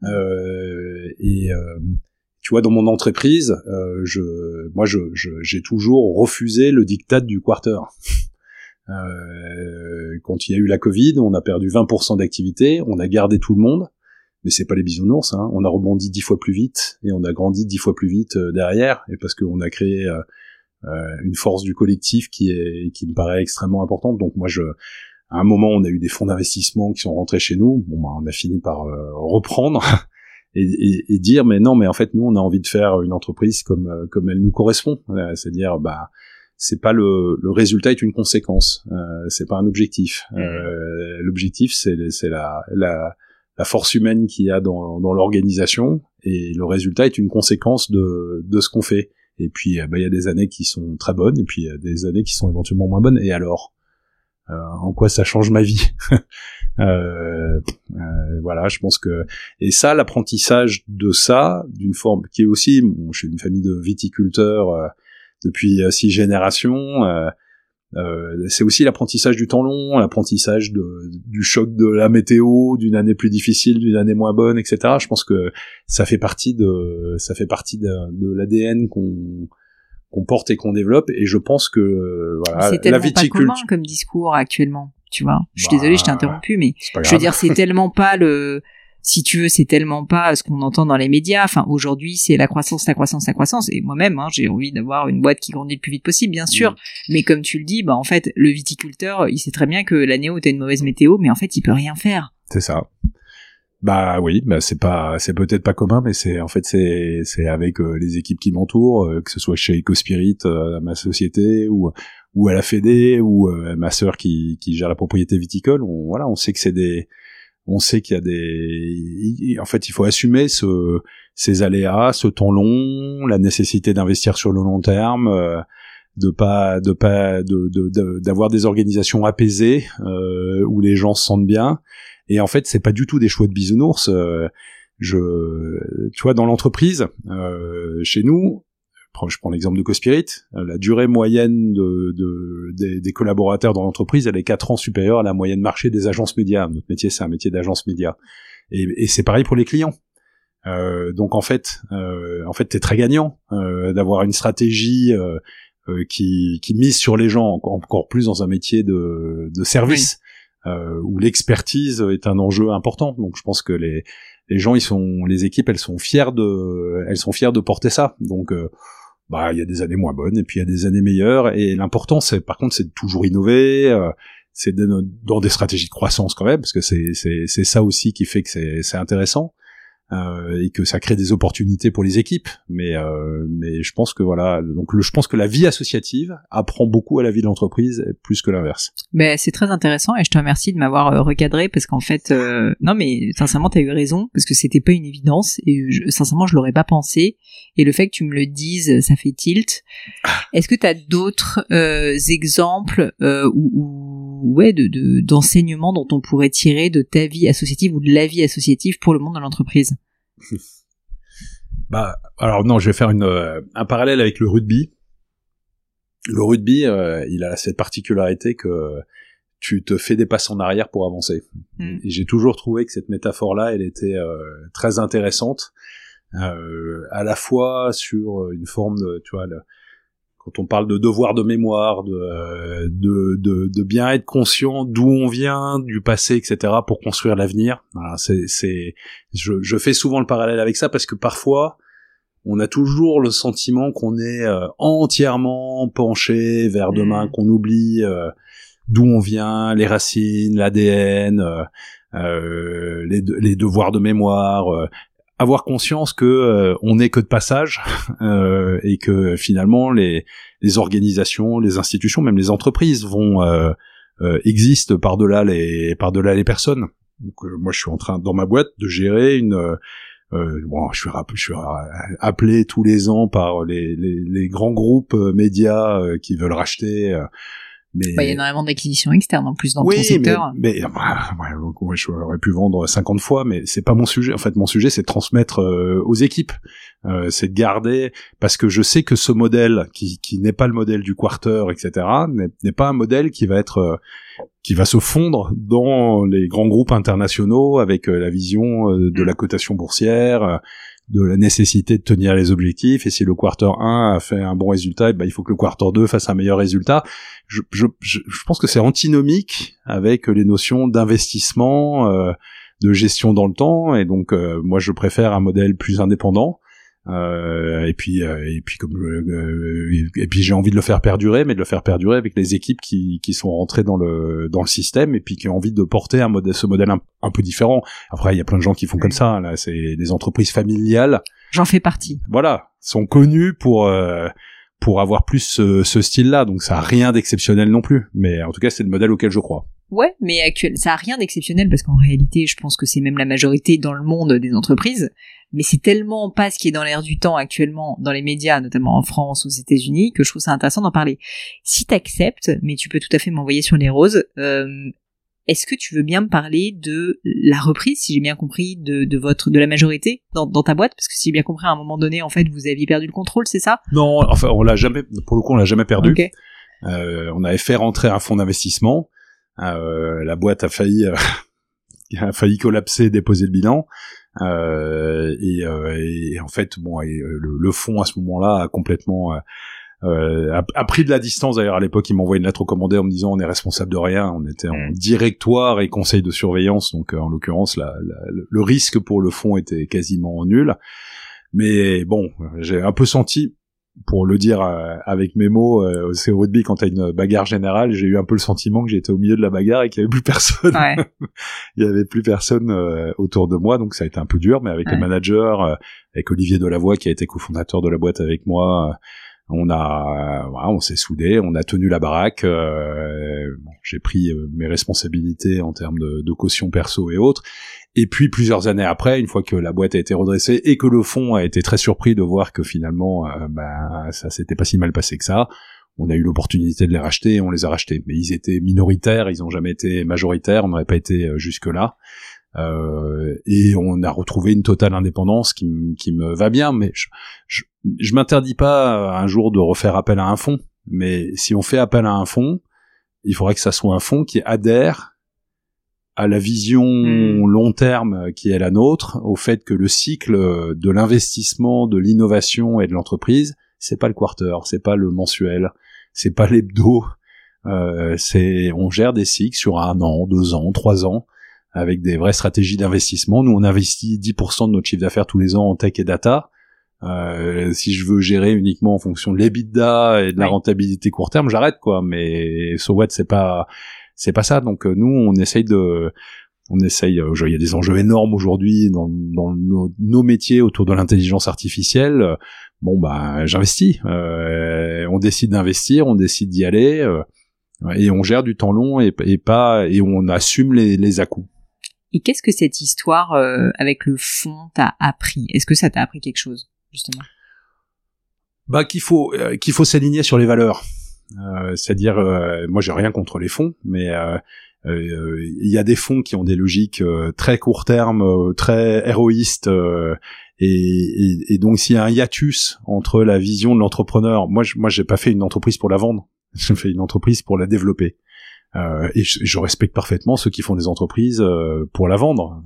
et tu vois dans mon entreprise je moi j'ai toujours refusé le diktat du quarter quand il y a eu la Covid on a perdu 20% d'activité on a gardé tout le monde mais c'est pas les bisounours. Hein. On a rebondi dix fois plus vite et on a grandi dix fois plus vite euh, derrière, et parce qu'on a créé euh, euh, une force du collectif qui est qui me paraît extrêmement importante. Donc moi, je, à un moment, on a eu des fonds d'investissement qui sont rentrés chez nous. Bah, on a fini par reprendre. Et, et, et, dire mais non mais en fait nous on a envie de faire une entreprise comme comme elle nous correspond c'est-à-dire bah c'est pas le, le résultat est une conséquence euh, c'est pas un objectif mmh. euh, l'objectif c'est c'est la, la la force humaine qu'il y a dans, dans l'organisation et le résultat est une conséquence de, de ce qu'on fait. Et puis euh, bah, il y a des années qui sont très bonnes et puis il y a des années qui sont éventuellement moins bonnes. Et alors, euh, en quoi ça change ma vie euh, euh, Voilà, je pense que et ça, l'apprentissage de ça, d'une forme qui est aussi, bon, je suis une famille de viticulteurs euh, depuis six générations. Euh, c'est aussi l'apprentissage du temps long, l'apprentissage du choc de la météo, d'une année plus difficile, d'une année moins bonne, etc. Je pense que ça fait partie de ça fait partie de, l'ADN qu'on qu'on porte et qu'on développe. Et je pense que voilà, c'est tellement pas commun comme discours actuellement. Tu vois, je suis bah, désolée, je t'ai interrompu, mais je veux dire, c'est tellement pas le si tu veux, c'est tellement pas ce qu'on entend dans les médias. Enfin, aujourd'hui, c'est la croissance, la croissance, la croissance. Et moi-même, hein, j'ai envie d'avoir une boîte qui grandit le plus vite possible, bien sûr. Mais comme tu le dis, bah en fait, le viticulteur, il sait très bien que l'année où t'as une mauvaise météo, mais en fait, il peut rien faire. C'est ça. Bah oui, bah c'est pas, c'est peut-être pas commun, mais c'est en fait c'est c'est avec euh, les équipes qui m'entourent, euh, que ce soit chez EcoSpirit, euh, ma société, ou ou à la Fédé, ou ma sœur qui qui gère la propriété viticole. On, voilà, on sait que c'est des, on sait qu'il y a des, en fait, il faut assumer ce ces aléas, ce temps long, la nécessité d'investir sur le long terme. de pas de pas de d'avoir des organisations apaisées où les gens se sentent bien et en fait, c'est pas du tout des choix de bisounours. Euh, je, tu vois, dans l'entreprise, euh, chez nous, je prends l'exemple de Cospirit, euh, la durée moyenne de, de des, collaborateurs dans l'entreprise, elle est 4 ans supérieure à la moyenne marché des agences médias. Notre métier, c'est un métier d'agence média. Et, et c'est pareil pour les clients. Euh, donc en fait, euh, en fait, t'es très gagnant euh, d'avoir une stratégie qui, qui mise sur les gens encore, plus dans un métier de, de service où l'expertise est un enjeu important. Donc je pense que les les gens ils sont les équipes elles sont fières de elles sont fières de porter ça. Donc euh, bah il y a des années moins bonnes et puis il y a des années meilleures et l'important c'est par contre c'est de toujours innover euh, c'est dans des stratégies de croissance quand même parce que c'est c'est c'est ça aussi qui fait que c'est c'est intéressant euh, et que ça crée des opportunités pour les équipes. Mais euh, mais je pense que voilà, donc le, je pense que la vie associative apprend beaucoup à la vie de l'entreprise plus que l'inverse. Ben c'est très intéressant et je te remercie de m'avoir euh, recadré parce qu'en fait euh, non mais sincèrement tu as eu raison parce que c'était pas une évidence et je, sincèrement je l'aurais pas pensé et le fait que tu me le dises ça fait tilt. Est-ce que tu as d'autres euh, exemples ou, ou ouais de d'enseignements dont on pourrait tirer de ta vie associative ou de la vie associative pour le monde de l'entreprise bah, alors non, je vais faire une, euh, un parallèle avec le rugby. Le rugby, euh, il a cette particularité que tu te fais des passes en arrière pour avancer. Mm. Et j'ai toujours trouvé que cette métaphore-là, elle était euh, très intéressante, à la fois sur une forme de, tu vois, quand on parle de devoir de mémoire, de, de, de, de bien être conscient d'où on vient, du passé, etc., pour construire l'avenir. Voilà, c'est, c'est, je, je fais souvent le parallèle avec ça parce que parfois, on a toujours le sentiment qu'on est euh, entièrement penché vers demain, mmh. qu'on oublie euh, d'où on vient, les racines, l'ADN, euh, les, les, devoirs de mémoire, avoir conscience que euh, on n'est que de passage euh, et que finalement les, les organisations, les institutions, même les entreprises vont euh, existent par-delà les par-delà les personnes. Donc, moi, je suis en train dans ma boîte de gérer une bon, je suis, je suis appelé tous les ans par les, les, les grands groupes médias qui veulent racheter mais bah, il y a énormément d'acquisitions externes en plus dans oui, ton secteur. Mais, mais bah, ouais, j'aurais pu vendre 50 fois, mais c'est pas mon sujet. En fait, mon sujet, c'est de transmettre euh, aux équipes, euh, c'est de garder, parce que je sais que ce modèle, qui, qui n'est pas le modèle du quarter, etc., n'est pas un modèle qui va être, euh, qui va se fondre dans les grands groupes internationaux avec la vision de mm. la cotation boursière de la nécessité de tenir les objectifs et si le quarter 1 a fait un bon résultat, bah, il faut que le quarter 2 fasse un meilleur résultat. Je, je, je pense que c'est antinomique avec les notions d'investissement, euh, de gestion dans le temps et donc euh, moi je préfère un modèle plus indépendant euh, et puis euh, et puis comme euh, et puis j'ai envie de le faire perdurer, mais de le faire perdurer avec les équipes qui qui sont rentrées dans le dans le système et puis qui ont envie de porter un modèle ce modèle un, peu différent. Après il y a plein de gens qui font comme ça. Là c'est des entreprises familiales. J'en fais partie. Voilà, sont connus pour pour avoir plus ce, ce style-là. Donc ça a rien d'exceptionnel non plus. Mais en tout cas c'est le modèle auquel je crois. Ouais, mais actuel, ça a rien d'exceptionnel parce qu'en réalité, je pense que c'est même la majorité dans le monde des entreprises mais c'est tellement pas ce qui est dans l'air du temps actuellement dans les médias, notamment en France aux États-Unis, que je trouve ça intéressant d'en parler. Si t'acceptes, mais tu peux tout à fait m'envoyer sur les roses, euh, est-ce que tu veux bien me parler de la reprise, si j'ai bien compris, de, de votre de la majorité dans, dans ta boîte? Parce que si j'ai bien compris, à un moment donné, en fait, vous aviez perdu le contrôle, c'est ça? Non, enfin, on l'a jamais. Pour le coup, on l'a jamais perdu. Euh, on avait fait rentrer un fonds d'investissement. Euh, la boîte a failli euh, a failli collapser, déposer le bilan. Euh, et, euh, et, en fait, bon, et, euh, le, le fond à ce moment-là a complètement euh, a, pris de la distance. D'ailleurs, à l'époque, il m'envoyait une lettre recommandée en me disant on est responsable de rien. On était en mm. directoire et conseil de surveillance, donc en l'occurrence, la, le risque pour le fond était quasiment nul. Mais bon, j'ai un peu senti pour le dire euh, avec mes mots, euh, c'est au rugby quand t'as une bagarre générale, j'ai eu un peu le sentiment que j'étais au milieu de la bagarre et qu'il y avait plus personne. Ouais. Il y avait plus personne euh, autour de moi, donc ça a été un peu dur. Mais avec Ouais. les managers, euh, avec Olivier Delavoye qui a été cofondateur de la boîte avec moi, euh, on a, voilà, on s'est soudés, on a tenu la baraque. euh, j'ai pris euh, mes responsabilités en termes de, caution perso et autres. Et puis plusieurs années après, une fois que la boîte a été redressée et que le fonds a été très surpris de voir que finalement, euh, ben, ça s'était pas si mal passé que ça, on a eu l'opportunité de les racheter et on les a rachetés. Mais ils étaient minoritaires, ils ont jamais été majoritaires, on n'aurait pas été euh, jusque là. Euh, et on a retrouvé une totale indépendance qui, qui me va bien, mais je, je, je m'interdis pas euh, un jour de refaire appel à un fonds. Mais si on fait appel à un fonds, il faudrait que ça soit un fonds qui adhère à la vision Mm. long terme qui est la nôtre, au fait que le cycle de l'investissement, de l'innovation et de l'entreprise, c'est pas le quarter, c'est pas le mensuel, c'est pas l'hebdo, euh, c'est on gère des cycles sur un an, deux ans, trois ans, avec des vraies stratégies d'investissement. Nous, on investit 10% de notre chiffre d'affaires tous les ans en tech et data. Euh, si je veux gérer uniquement en fonction de l'EBITDA et de la rentabilité court terme, j'arrête quoi. Mais so what, c'est pas c'est pas ça. Donc euh, nous, on essaye de on essaye. euh, Il y a des enjeux énormes aujourd'hui dans, dans nos, nos métiers autour de l'intelligence artificielle. Bon bah j'investis. Euh, on décide d'investir, on décide d'y aller. euh, et on gère du temps long et, et pas et on assume les, les à-coups. Et qu'est-ce que cette histoire euh, avec le fond t'a appris? Est-ce que ça t'a appris quelque chose, justement? Bah qu'il faut euh, qu'il faut s'aligner sur les valeurs. Euh, C'est-à-dire, euh, moi j'ai rien contre les fonds, mais il y a des fonds qui ont des logiques très court terme, très héroïstes, et, donc s'il y a un hiatus entre la vision de l'entrepreneur, moi je, moi j'ai pas fait une entreprise pour la vendre, j'ai fait une entreprise pour la développer. Euh, et je, je respecte parfaitement ceux qui font des entreprises euh, pour la vendre.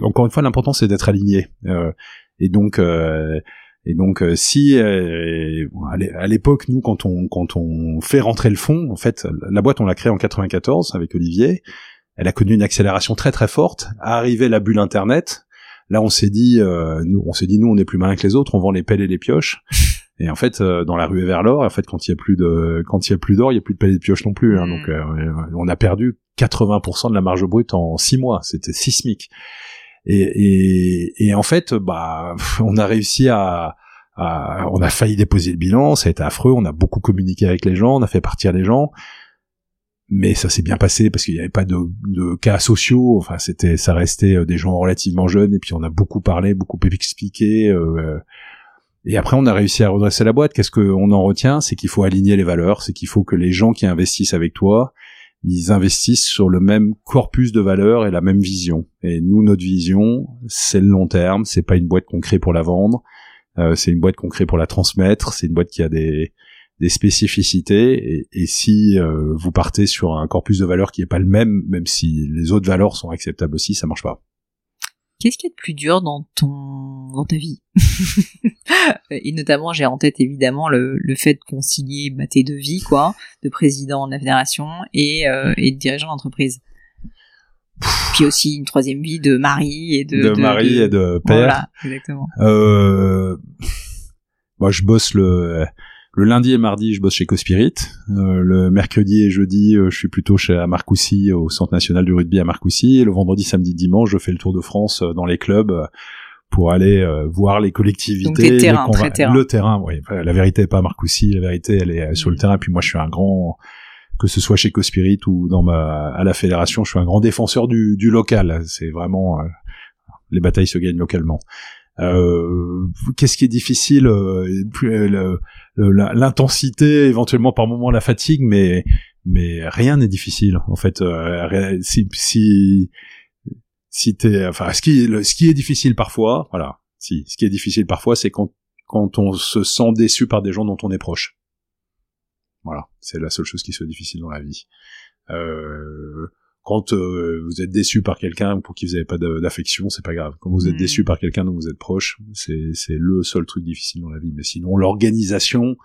Encore une fois, l'important c'est d'être aligné. Euh, et donc, euh, et donc, euh, si euh, à l'é- à l'époque, nous, quand on quand on fait rentrer le fonds, en fait, la boîte on l'a créée en 94 avec Olivier. Elle a connu une accélération très très forte. Arrivé la bulle Internet, là on s'est dit, nous, on s'est dit, nous, on est plus malin que les autres, on vend les pelles et les pioches. Et en fait, euh, dans la rue vers l'or, en fait, quand il y a plus de quand il y a plus d'or, il y a plus de et de pioches non plus. Hein, Mm. donc, euh, on a perdu 80% de la marge brute en six mois. C'était sismique. Et, et, et en fait, bah, on a réussi à, à- on a failli déposer le bilan, ça a été affreux, on a beaucoup communiqué avec les gens, on a fait partir les gens, mais ça s'est bien passé parce qu'il n'y avait pas de, de cas sociaux, enfin c'était, ça restait euh, des gens relativement jeunes et puis on a beaucoup parlé, beaucoup expliqué. euh, et après, on a réussi à redresser la boîte. Qu'est-ce qu'on en retient? C'est qu'il faut aligner les valeurs, c'est qu'il faut que les gens qui investissent avec toi, ils investissent sur le même corpus de valeurs et la même vision. Et nous, notre vision, c'est le long terme. C'est pas une boîte qu'on crée pour la vendre. Euh, c'est une boîte qu'on crée pour la transmettre. C'est une boîte qui a des, des spécificités. Et, si euh, vous partez sur un corpus de valeurs qui est pas le même, même si les autres valeurs sont acceptables aussi, ça marche pas. Qu'est-ce qu'il y a de plus dur dans ton dans ta vie? Et notamment, j'ai en tête évidemment le, le fait de concilier bah, tes deux vies, quoi, de président de la fédération et, euh, et de dirigeant d'entreprise. Puis aussi une troisième vie de mari et de, De, mari et de père. Voilà, exactement. Euh, moi, je bosse le le lundi et mardi, je bosse chez Cospirit. Euh, le mercredi et jeudi, euh, je suis plutôt chez à Marcoussis, au Centre national du rugby à Marcoussis. Et le vendredi, samedi, dimanche, je fais le tour de France euh, dans les clubs euh, pour aller euh, voir les collectivités. Donc, les terrain, conva- très terrain. Le terrain, oui. La vérité est pas à Marcoussis, la vérité, elle est sur le Mhm. terrain. Puis moi, je suis un grand que ce soit chez Cospirit ou dans ma à la fédération, je suis un grand défenseur du, du local. C'est vraiment euh, les batailles se gagnent localement. Euh, Qu'est-ce qui est difficile euh, euh, L'intensité, éventuellement par moment la fatigue, mais mais rien n'est difficile en fait. si si si t'es, enfin, ce qui ce qui est difficile parfois, voilà. Si ce qui est difficile parfois, c'est quand quand on se sent déçu par des gens dont on est proche. Voilà, c'est la seule chose qui soit difficile dans la vie. Euh, quand euh, vous êtes déçu par quelqu'un pour qui vous n'avez pas d'affection, c'est pas grave. Quand vous êtes Mm. déçu par quelqu'un dont vous êtes proche, c'est le seul truc difficile dans la vie. Mais sinon, l'organisation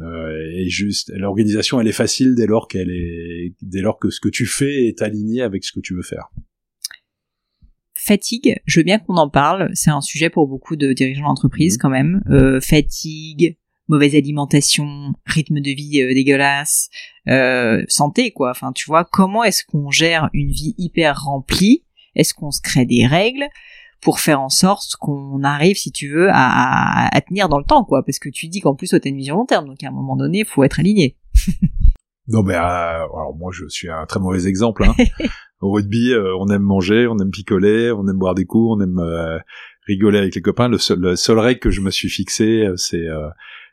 euh, est juste. L'organisation, elle est facile dès lors qu'elle est dès lors que ce que tu fais est aligné avec ce que tu veux faire. fatigue, je veux bien qu'on en parle. C'est un sujet pour beaucoup de dirigeants d'entreprise Mhm. quand même. Euh, fatigue, mauvaise alimentation, rythme de vie euh, dégueulasse, euh, santé quoi. Enfin, tu vois, comment est-ce qu'on gère une vie hyper remplie? Est-ce qu'on se crée des règles pour faire en sorte qu'on arrive, si tu veux, à, à- à tenir dans le temps, quoi? Parce que tu dis qu'en plus, t'as une vision long terme, donc à un moment donné, il faut être aligné. Non mais euh, alors moi je suis un très mauvais exemple. Hein. Au rugby, euh, on aime manger, on aime picoler, on aime boire des coups, on aime euh, rigoler avec les copains. Le seul, le seul règle que je me suis fixé, euh, c'est euh,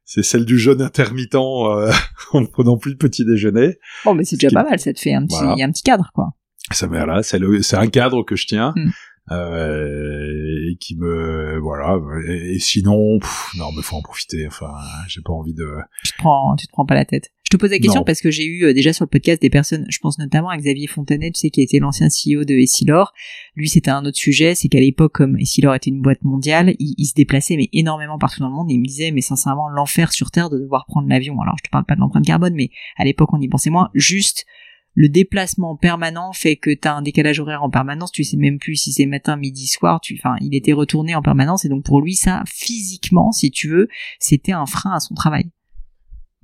c'est celle du jeûne intermittent euh, en ne prenant plus de petit déjeuner. Bon, mais c'est déjà Qui- pas mal, ça te fait un petit, Voilà. un petit cadre, quoi. Ça mais là, c'est le- c'est un cadre que je tiens. Mm. Euh, et qui me voilà et, et sinon pff, non mais faut en profiter enfin j'ai pas envie de tu te prends, tu te prends pas la tête. Je te pose la question Non. parce que j'ai eu euh, déjà sur le podcast des personnes, je pense notamment à Xavier Fontanet, tu sais, qui été l'ancien CEO de Essilor. Lui, c'était un autre sujet, c'est qu'à l'époque, comme Essilor était une boîte mondiale, il, il se déplaçait mais énormément partout dans le monde. Et il me disait, mais sincèrement, l'enfer sur terre de devoir prendre l'avion. Alors, je te parle pas de l'empreinte carbone, mais à l'époque, on y pensait moins. Juste le déplacement permanent fait que t'as un décalage horaire en permanence. Tu sais même plus si c'est matin, midi, soir. Tu, enfin, il était retourné en permanence et donc pour lui, ça, physiquement, si tu veux, c'était un frein à son travail.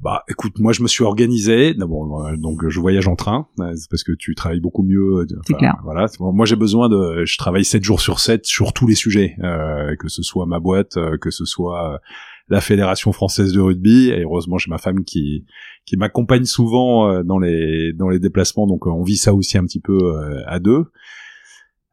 Bah, écoute, moi je me suis organisé. D'abord, euh, donc je voyage en train, euh, c'est parce que tu travailles beaucoup mieux. euh, enfin, clair. Voilà. Moi j'ai besoin de, je travaille 7 jours sur 7 sur tous les sujets, euh, que ce soit ma boîte, que ce soit la fédération française de rugby. Et heureusement j'ai ma femme qui qui m'accompagne souvent dans les dans les déplacements. Donc on vit ça aussi un petit peu à deux.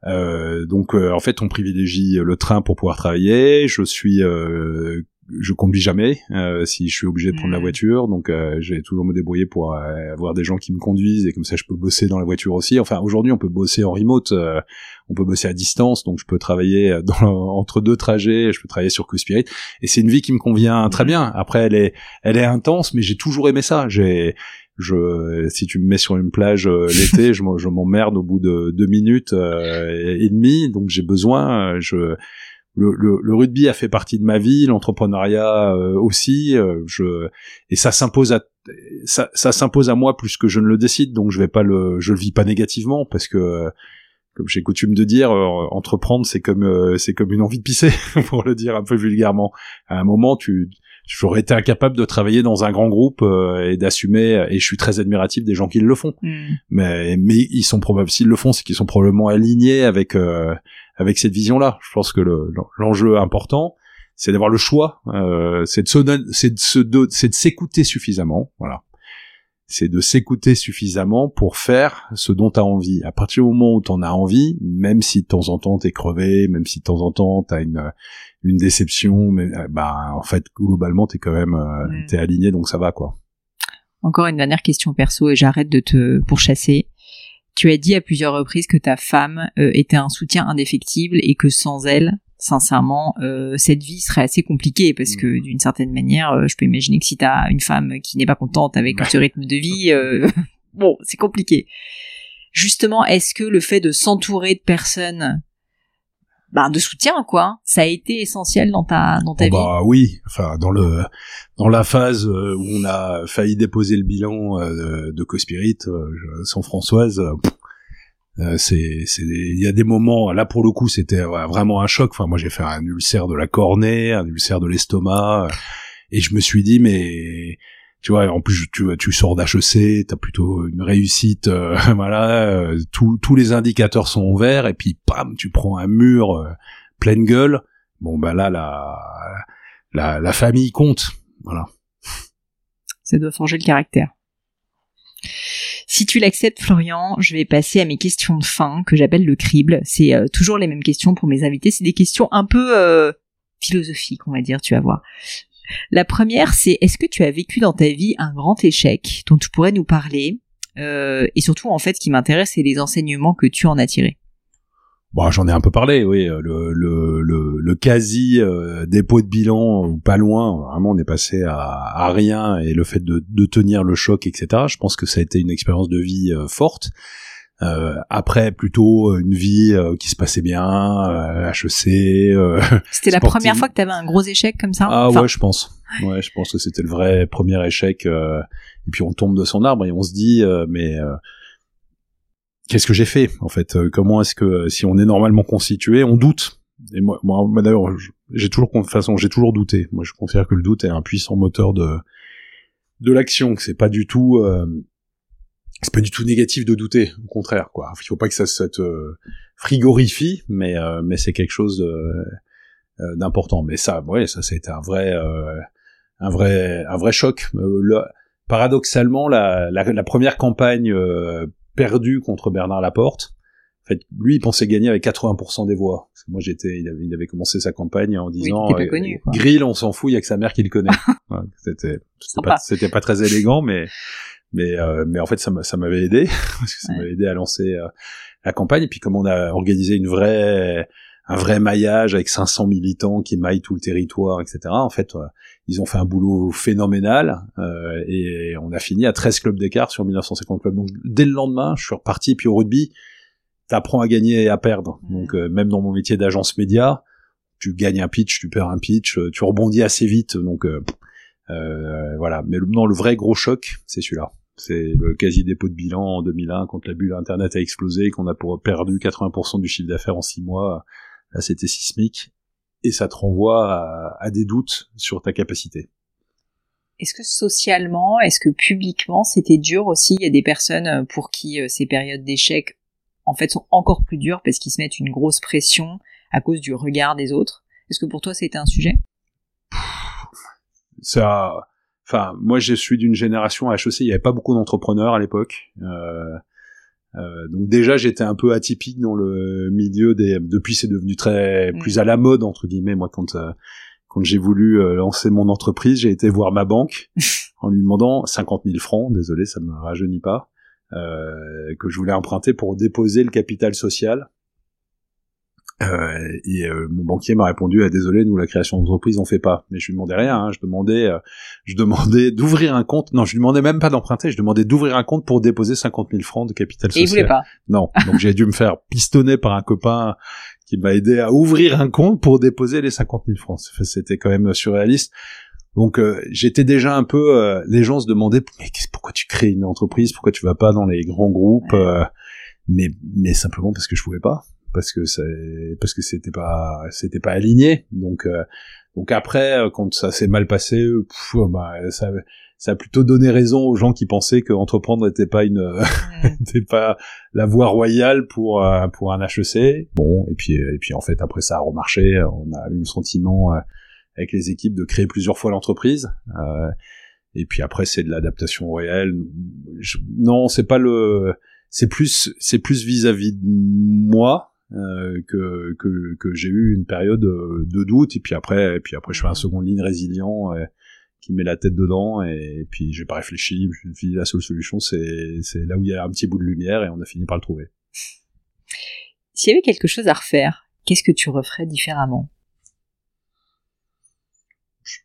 Euh, donc euh, en fait on privilégie le train pour pouvoir travailler. Je suis euh, je conduis jamais euh, si je suis obligé de prendre la Mhm. voiture. Donc euh, je vais toujours me débrouiller pour euh, avoir des gens qui me conduisent et comme ça je peux bosser dans la voiture aussi. Enfin aujourd'hui on peut bosser en remote euh, on peut bosser à distance. Donc je peux travailler dans, entre deux trajets. Je peux travailler sur Q-Spirit et c'est une vie qui me convient très bien. Après elle est elle est intense mais j'ai toujours aimé ça. J'ai je si tu me mets sur une plage euh, l'été je m'emmerde au bout de deux minutes euh, et, demie. Donc j'ai besoin euh, je le, le, le rugby a fait partie de ma vie, l'entrepreneuriat euh, aussi. euh, je et ça s'impose à ça, ça s'impose à moi plus que je ne le décide. Donc je vais pas le, je le vis pas négativement parce que comme j'ai coutume de dire, euh, entreprendre c'est comme euh, c'est comme une envie de pisser pour le dire un peu vulgairement. À un moment, tu j'aurais été incapable de travailler dans un grand groupe euh, et d'assumer. Et je suis très admiratif des gens qui le font. Mais mais ils sont probablement s'ils le font c'est qu'ils sont probablement alignés avec euh, avec cette vision là je pense que le l'enjeu important c'est d'avoir le choix euh, c'est de se don- c'est de se do- c'est de s'écouter suffisamment voilà c'est de s'écouter suffisamment pour faire ce dont tu as envie. À partir du moment où tu en as envie même si de temps en temps t'es crevé même si de temps en temps t'as une une déception mais euh, bah en fait globalement t'es quand même euh, t'es aligné donc ça va quoi. Encore une dernière question perso et j'arrête de te pourchasser. Tu as dit à plusieurs reprises que ta femme euh, était un soutien indéfectible et que sans elle, sincèrement, euh, cette vie serait assez compliquée parce que Mhm. d'une certaine manière, euh, je peux imaginer que si tu as une femme qui n'est pas contente avec ce rythme de vie, euh, bon, c'est compliqué. Justement, est-ce que le fait de s'entourer de personnes ben, de soutien, quoi, ça a été essentiel dans ta dans ta Oh vie? bah oui, enfin dans le dans la phase euh, où on a failli déposer le bilan euh, de Cospirit sans Françoise, pff, c'est c'est il y a des moments là pour le coup c'était vraiment un choc. Enfin moi j'ai fait un ulcère de la cornée, un ulcère de l'estomac euh, et je me suis dit mais tu vois en plus tu sors d'HEC, t'as plutôt une réussite euh, voilà, euh, tous les indicateurs sont au vert et puis pam tu prends un mur euh, pleine gueule. Bon bah là la la, la famille compte. Voilà. Ça doit forger le caractère. Si tu l'acceptes, Florian, je vais passer à mes questions de fin que j'appelle le crible. C'est euh, toujours les mêmes questions pour mes invités. C'est des questions un peu euh, philosophiques, on va dire. Tu vas voir. La première, c'est est-ce que tu as vécu dans ta vie un grand échec dont tu pourrais nous parler Euh, Et surtout, en fait, ce qui m'intéresse, c'est les enseignements que tu en as tirés? Bon, j'en ai un peu parlé, oui. euh, Le, le, le, le quasi euh, dépôt de bilan ou pas loin, vraiment, on est passé à, à rien et le fait de, de tenir le choc, etc. Je pense que ça a été une expérience de vie euh, forte. Euh, après, plutôt une vie euh, qui se passait bien, euh, HEC. euh, C'était la première fois que tu avais un gros échec comme ça Ah Enfin, ouais, je pense. Ouais, je pense que c'était le vrai premier échec. euh, et puis on tombe de son arbre et on se dit, euh, mais euh, qu'est-ce que j'ai fait en fait? Comment est-ce que si on est normalement constitué, on doute? Et moi, moi, d'ailleurs, j'ai toujours, de façon, j'ai toujours douté. Moi, je considère que le doute est un puissant moteur de de l'action. Que c'est pas du tout, c'est pas du tout négatif de douter. Au contraire, quoi. Il faut pas que ça se frigorifie, mais mais c'est quelque chose d'important. Mais ça, ouais, ça, c'était un vrai un vrai un vrai choc. Le, paradoxalement, la, la, la première campagne euh, perdue contre Bernard Laporte, en fait, lui, il pensait gagner avec 80% des voix. Parce que moi, j'étais, il avait, il avait commencé sa campagne en disant, oui, connu, euh, Grill, on s'en fout, il y a que sa mère qui le connaît. c'était, c'était pas, très élégant, mais, mais, euh, mais en fait, ça, ça m'avait aidé parce que ça m'avait aidé à lancer la campagne. Et puis, comme on a organisé une vraie, un vrai maillage avec 500 militants qui maillent tout le territoire, etc. En fait, ils ont fait un boulot phénoménal euh, et on a fini à 13 clubs d'écart sur 1950 clubs. Donc dès le lendemain, je suis reparti. Puis au rugby, t'apprends à gagner et à perdre. Donc euh, même dans mon métier d'agence média, tu gagnes un pitch, tu perds un pitch, euh, tu rebondis assez vite. Donc voilà. Mais non, le vrai gros choc, c'est celui-là. C'est le quasi dépôt de bilan en 2001 quand la bulle Internet a explosé, qu'on a perdu 80% du chiffre d'affaires en six mois. Là, c'était sismique et ça te renvoie à, des doutes sur ta capacité. Est-ce que socialement, est-ce que publiquement, c'était dur aussi? Il y a des personnes euh, pour qui euh, ces périodes d'échec, en fait, sont encore plus dures parce qu'ils se mettent une grosse pression à cause du regard des autres. Est-ce que pour toi, c'était un sujet? Ça, enfin, moi, je suis d'une génération à HEC, il n'y avait pas beaucoup d'entrepreneurs à l'époque. Euh, euh, donc déjà j'étais un peu atypique dans le milieu des. Depuis c'est devenu très mm. plus à la mode entre guillemets. Moi quand euh, quand j'ai voulu euh, lancer mon entreprise, j'ai été voir ma banque en lui demandant 50 000 francs. Désolé, ça me rajeunit pas. que je voulais emprunter pour déposer le capital social euh, et euh, mon banquier m'a répondu ah, désolé nous la création d'entreprise on fait pas mais je lui demandais rien hein, je demandais euh, je demandais d'ouvrir un compte. Non je lui demandais même pas d'emprunter. Je demandais d'ouvrir un compte pour déposer 50 000 francs de capital social et il voulait pas. Non. Donc j'ai dû me faire pistonner par un copain qui m'a aidé à ouvrir un compte pour déposer les 50 000 francs. C'était quand même surréaliste. Donc j'étais déjà un peu les gens se demandaient mais pourquoi tu crées une entreprise? Pourquoi tu vas pas dans les grands groupes mais mais simplement parce que je pouvais pas parce que c'est parce que c'était pas c'était pas aligné. Donc euh, donc après euh, quand ça s'est mal passé bah, ça ça a plutôt donné raison aux gens qui pensaient que entreprendre n'était pas une n'était pas la voie royale pour euh, pour un HEC bon et puis et puis en fait après ça a remarché. On a eu le sentiment avec les équipes de créer plusieurs fois l'entreprise. Et puis après c'est de l'adaptation réelle non c'est pas le c'est plus c'est plus vis-à-vis -vis de moi euh, que, que, que j'ai eu une période euh, de doute. Et puis après et puis après je fais un second ligne résilient euh, qui met la tête dedans. Et, puis j'ai pas réfléchi. Je me suis dit la seule solution c'est c'est là où il y a un petit bout de lumière et on a fini par le trouver. S'il y avait quelque chose à refaire qu'est-ce que tu referais différemment? Je,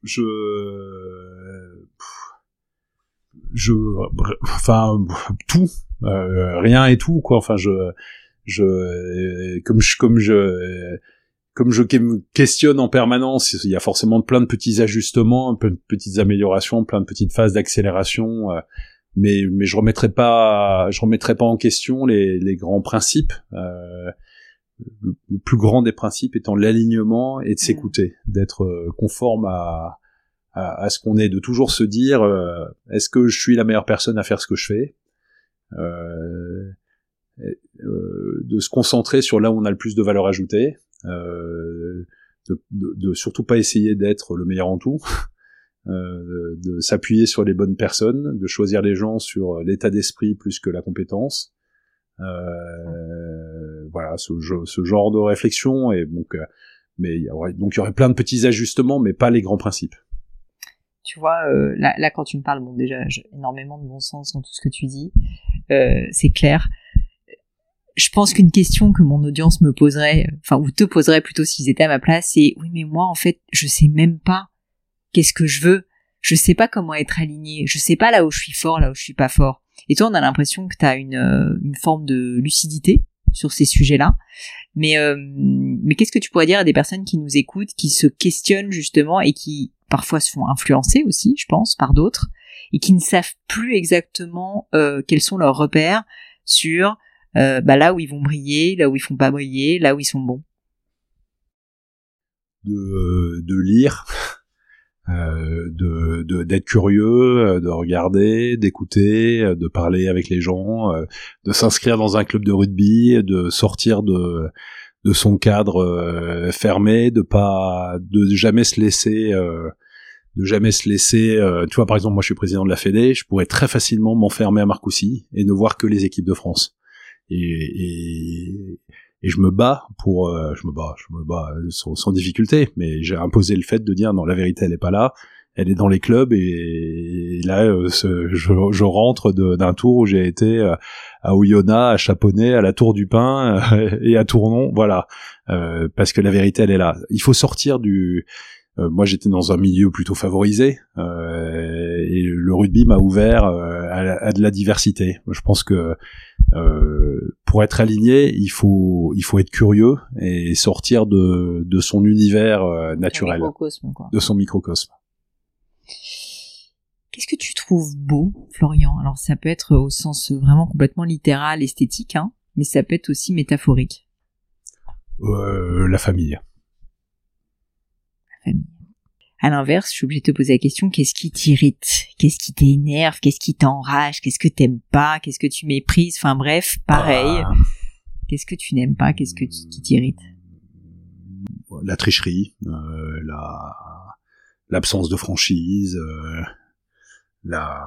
je enfin tout rien et tout quoi. Enfin je je comme je comme je comme je questionne en permanence, il y a forcément plein de petits ajustements, plein de petites améliorations, plein de petites phases d'accélération, euh, mais mais je remettrai pas je remettrai pas en question les, les grands principes. Euh, le, plus grand des principes étant l'alignement et de mmh. s'écouter, d'être euh, conforme à, à, à ce qu'on est, de toujours se dire euh, est-ce que je suis la meilleure personne à faire ce que je fais? Euh, euh, de se concentrer sur là où on a le plus de valeur ajoutée, euh, de, surtout pas essayer d'être le meilleur en tout, euh, de, s'appuyer sur les bonnes personnes, de choisir les gens sur l'état d'esprit plus que la compétence. Euh, voilà, ce, genre de réflexion et donc, euh, mais il y aurait, donc il y aurait plein de petits ajustements, mais pas les grands principes. Tu vois, euh, là, là, quand tu me parles, bon déjà, j'ai énormément de bon sens dans tout ce que tu dis, c'est clair je pense qu'une question que mon audience me poserait, enfin ou te poserait plutôt s'ils étaient à ma place, c'est oui mais moi en fait je sais même pas qu'est-ce que je veux, je sais pas comment être aligné, je sais pas là où je suis fort, là où je suis pas fort. Et toi on a l'impression que tu as une, euh, une forme de lucidité sur ces sujets-là, mais euh, mais qu'est-ce que tu pourrais dire à des personnes qui nous écoutent, qui se questionnent justement et qui parfois se font influencer aussi, je pense, par d'autres et qui ne savent plus exactement euh, quels sont leurs repères sur euh, bah là où ils vont briller, là où ils font pas briller, là où ils sont bons De, de lire, euh, de d'être curieux, de regarder, d'écouter, de parler avec les gens, de s'inscrire dans un club de rugby, de sortir de de son cadre fermé, de pas de jamais se laisser de jamais se laisser. Euh, tu vois, par exemple, moi, je suis président de la Fédé, je pourrais très facilement m'enfermer à Marcoussis et ne voir que les équipes de France. Et, je me bats pour, euh, je me bats, je me bats sans, difficulté, mais j'ai imposé le fait de dire non, la vérité, elle est pas là. Elle est dans les clubs et, là, euh, je, rentre d'un tour où j'ai été euh, à Oyonnax, à Chaponnet, à la Tour du Pin et à Tournon, voilà, parce que la vérité, elle est là. Il faut sortir du, moi, j'étais dans un milieu plutôt favorisé euh, et le rugby m'a ouvert euh, à, de la diversité. Je pense que pour être aligné, il faut il faut être curieux et sortir de de son univers naturel, de son microcosme. Qu'est-ce que tu trouves beau, Florian? Alors ça peut être au sens vraiment complètement littéral, esthétique, hein, mais ça peut être aussi métaphorique. la famille. À l'inverse, je suis obligée de te poser la question, qu'est-ce qui t'irrite? Qu'est-ce qui t'énerve? Qu'est-ce qui t'enrage? Qu'est-ce que t'aimes pas? Qu'est-ce que tu méprises? Enfin bref, pareil. Ah. Qu'est-ce que tu n'aimes pas? Qu'est-ce que qui t'irrite? La tricherie, euh, la l'absence de franchise, euh, la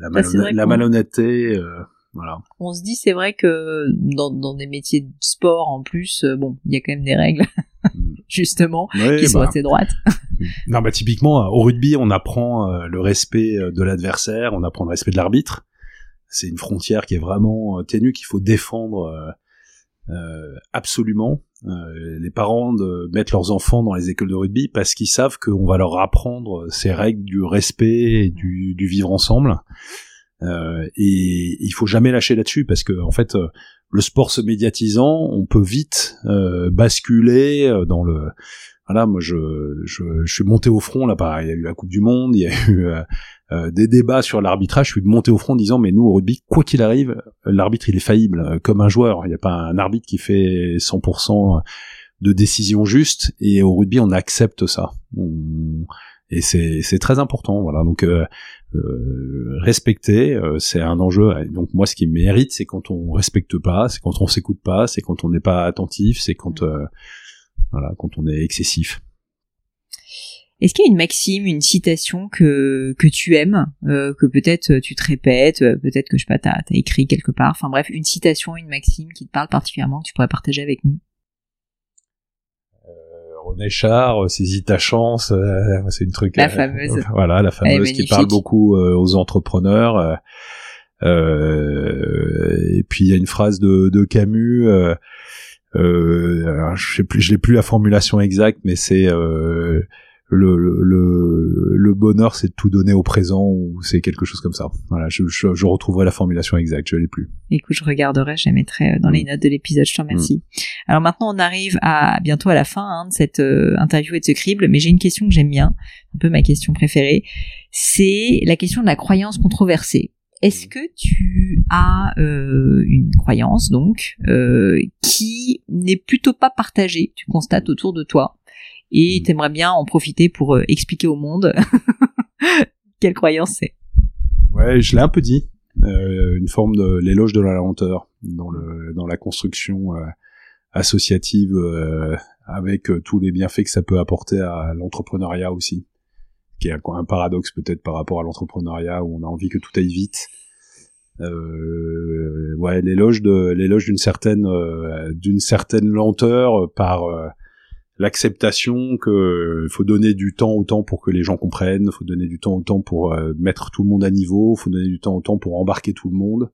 la, la malhonnêteté. Euh, voilà. On se dit, c'est vrai que dans, dans des métiers de sport, en plus, bon, il y a quand même des règles. justement, qui sont bah. assez droites. non, bah typiquement, au rugby, on apprend euh, le respect euh, de l'adversaire, on apprend le respect de l'arbitre. C'est une frontière qui est vraiment euh, ténue, qu'il faut défendre euh, absolument. les parents de mettre leurs enfants dans les écoles de rugby parce qu'ils savent qu'on va leur apprendre ces règles du respect et du, du vivre ensemble. Euh, et il faut jamais lâcher là-dessus parce que en fait le sport se médiatisant, on peut vite euh, basculer euh, dans le voilà, moi je, je, je, suis monté au front là, pareil, il y a eu la Coupe du Monde, il y a eu euh, des débats sur l'arbitrage, je suis monté au front en disant mais nous au rugby, quoi qu'il arrive, l'arbitre il est faillible comme un joueur, il n'y a pas un arbitre qui fait 100% de décision juste et au rugby on accepte ça. et c'est c'est très important voilà donc euh, respecter, euh, c'est un enjeu. Donc moi, ce qui mérite, c'est quand on respecte pas, c'est quand on s'écoute pas, c'est quand on n'est pas attentif, c'est quand mm. euh, voilà, quand on est excessif. Est-ce qu'il y a une maxime, une citation que que tu aimes, que peut-être tu te répètes, peut-être que je sais pas, t'as as écrit quelque part. Enfin bref, une citation, une maxime qui te parle particulièrement, que tu pourrais partager avec nous? René Char, ses Itachance, euh, c'est une truc. La euh, fameuse. voilà, la fameuse qui parle beaucoup euh, aux entrepreneurs. et puis il y a une phrase de, de Camus. je sais plus, je n'ai plus la formulation exacte, mais c'est le, le, le bonheur, c'est de tout donner au présent ou c'est quelque chose comme ça. Voilà, je, je, retrouverai la formulation exacte, je l'ai plus. Écoute, je regarderai, je la mettrai euh, dans les mm. notes de l'épisode, je te remercie. Mm. Alors maintenant, on arrive à bientôt à la fin hein, de cette euh, interview et de ce crible, mais j'ai une question que j'aime bien, un peu ma question préférée, c'est la question de la croyance controversée. Est-ce que tu as euh, une croyance donc euh, qui n'est plutôt pas partagée, tu constates autour de toi, et t'aimerais bien en profiter pour euh, expliquer au monde quelle croyance c'est. Ouais, je l'ai un peu dit. Euh, une forme de l'éloge de la lenteur dans le dans la construction euh, associative avec tous les bienfaits que ça peut apporter à l'entrepreneuriat aussi qui est un, un paradoxe peut-être par rapport à l'entrepreneuriat où on a envie que tout aille vite ouais l'éloge d'une certaine d'une certaine lenteur par l'acceptation que faut donner du temps au temps pour que les gens comprennent, faut donner du temps au temps pour euh, mettre tout le monde à niveau, faut donner du temps au temps pour embarquer tout le monde.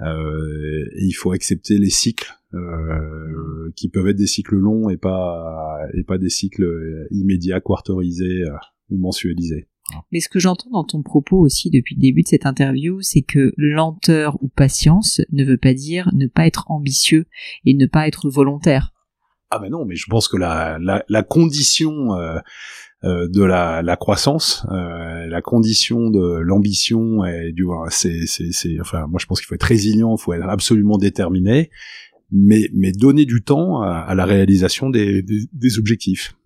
Euh, et il faut accepter les cycles euh, qui peuvent être des cycles longs et pas et pas des cycles immédiats, quarterisés ou mensualisés. Mais ce que j'entends dans ton propos aussi depuis le début de cette interview, c'est que lenteur ou patience ne veut pas dire ne pas être ambitieux et ne pas être volontaire. Ah ben non, mais je pense que la, la, la condition euh, euh, de la, la croissance, euh, la condition de l'ambition et du voilà, c'est c'est c'est enfin moi je pense qu'il faut être résilient, il faut être absolument déterminé, mais mais donner du temps à, à la réalisation des, des, des objectifs.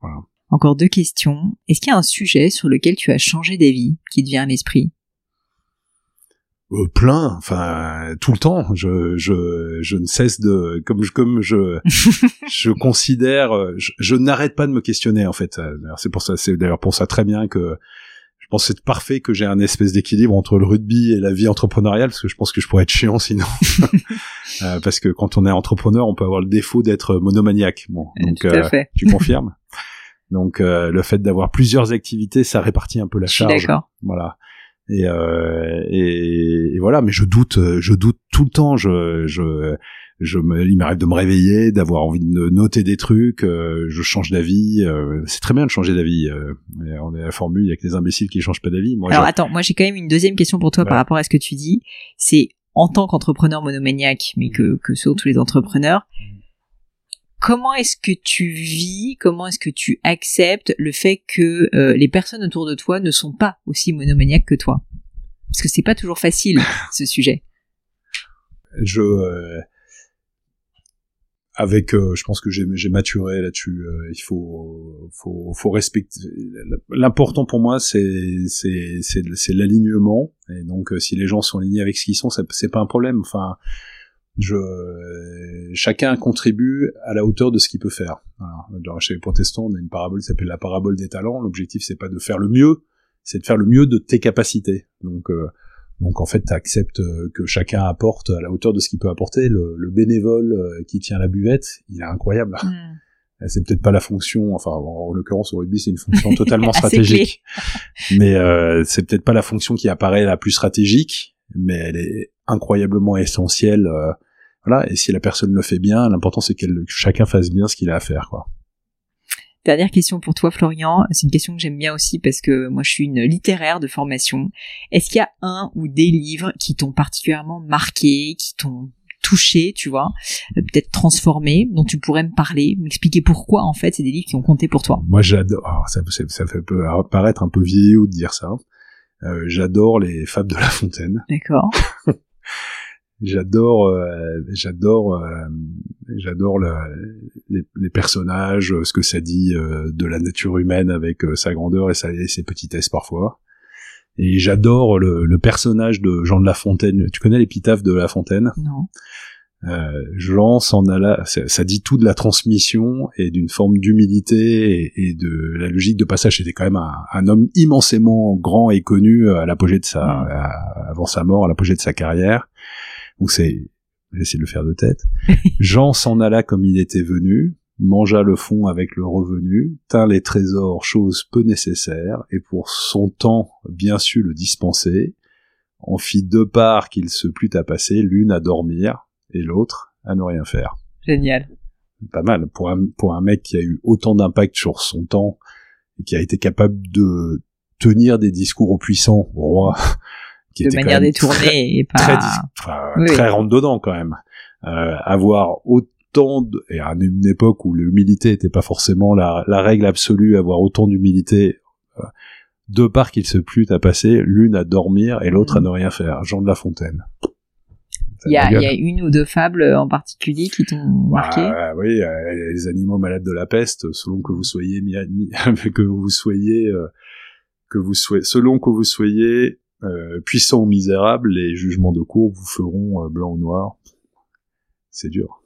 Voilà. Encore deux questions. Est-ce qu'il y a un sujet sur lequel tu as changé d'avis qui te vient à l'esprit? Euh, plein, enfin tout le temps. Je, je, je ne cesse de, comme, comme je, je considère, euh, je, je n'arrête pas de me questionner en fait. C'est pour ça, c'est d'ailleurs pour ça très bien que je pense c'est parfait que j'ai un espèce d'équilibre entre le rugby et la vie entrepreneuriale parce que je pense que je pourrais être chiant sinon. euh, parce que quand on est entrepreneur, on peut avoir le défaut d'être monomaniaque. Bon, donc Tout à fait. tu confirmes. Donc euh, le fait d'avoir plusieurs activités, ça répartit un peu la Je charge. d'accord. Voilà. Et, euh, et, et voilà, mais je doute, je doute tout le temps. Je, je, je me, il m'arrive de me réveiller, d'avoir envie de noter des trucs. euh, je change d'avis. euh, c'est très bien de changer d'avis. euh, on est à la formule, il y a que les imbéciles qui changent pas d'avis. Moi, Alors je- attends, moi j'ai quand même une deuxième question pour toi par rapport à ce que tu dis. C'est en tant qu'entrepreneur monomaniaque, mais que, que sont tous les entrepreneurs, comment est-ce que tu vis, comment est-ce que tu acceptes le fait que euh, les personnes autour de toi ne sont pas aussi monomaniaques que toi? Parce que c'est pas toujours facile ce sujet. je euh, avec euh, je pense que j'ai maturé là-dessus euh, il faut faut faut respecter l'important pour moi c'est c'est c'est l'alignement. Et donc euh, si les gens sont alignés avec ce qu'ils sont c'est pas un problème. Enfin je chacun contribue à la hauteur de ce qu'il peut faire. Dans- chez les protestants on a une parabole qui s'appelle la parabole des talents l'objectif c'est pas de faire le mieux c'est de faire le mieux de tes capacités donc euh, donc en fait, tu acceptes que chacun apporte à la hauteur de ce qu'il peut apporter. Le, le bénévole euh, qui tient la buvette, il est incroyable. C'est peut-être pas la fonction, enfin en l'occurrence au rugby c'est une fonction totalement stratégique, mais euh, c'est peut-être pas la fonction qui apparaît la plus stratégique, mais elle est incroyablement essentielle. euh, voilà, et si la personne le fait bien, l'important c'est que chacun fasse bien ce qu'il a à faire, quoi. Dernière question pour toi, Florian. C'est une question que j'aime bien aussi parce que moi, je suis une littéraire de formation. Est-ce qu'il y a un ou des livres qui t'ont particulièrement marqué, qui t'ont touché, tu vois, euh, peut-être transformé, dont tu pourrais me parler, m'expliquer pourquoi, en fait, c'est des livres qui ont compté pour toi? Moi, j'adore. Ça, ça, fait paraître un peu vieillot de dire ça. Euh, j'adore les fables de La Fontaine. D'accord J'adore, euh, j'adore, euh, j'adore le- les, personnages, euh, ce que ça dit de la nature humaine avec sa grandeur et ses petitesses parfois. Et j'adore le, le personnage de Jean de La Fontaine. Tu connais l'épitaphe de La Fontaine? Non. Euh, Jean s'en alla, ça, ça dit tout de la transmission et d'une forme d'humilité et, et de la logique de passage. C'était quand même un, un homme immensément grand et connu à l'apogée de sa, Mm. à- avant sa mort, à l'apogée de sa carrière. Donc c'est, j'essaie de le faire de tête. Jean s'en alla comme il était venu, mangea le fond avec le revenu, tint les trésors, chose peu nécessaire, et pour son temps bien su le dispenser, en fit deux parts qu'il se plut à passer, l'une à dormir et l'autre à ne rien faire. Génial. Pas mal pour un pour un mec qui a eu autant d'impact sur son temps et qui a été capable de tenir des discours aux puissants, au roi, qui De était manière détournée et pas... très, enfin, Oui. très rentre dedans quand même. Euh, avoir autant de, et à une époque où l'humilité n'était pas forcément la, la règle absolue, avoir autant d'humilité, euh, deux parts qu'il se plut à passer, l'une à dormir et l'autre à ne rien faire. Jean de La Fontaine. Il y, a, une ou deux fables en particulier qui t'ont marqué? Bah, oui, euh, les animaux malades de la peste, selon que vous soyez que vous soyez euh, que vous soyez selon que vous soyez euh, puissant ou misérable, les jugements de cour vous feront blanc ou noir. C'est dur.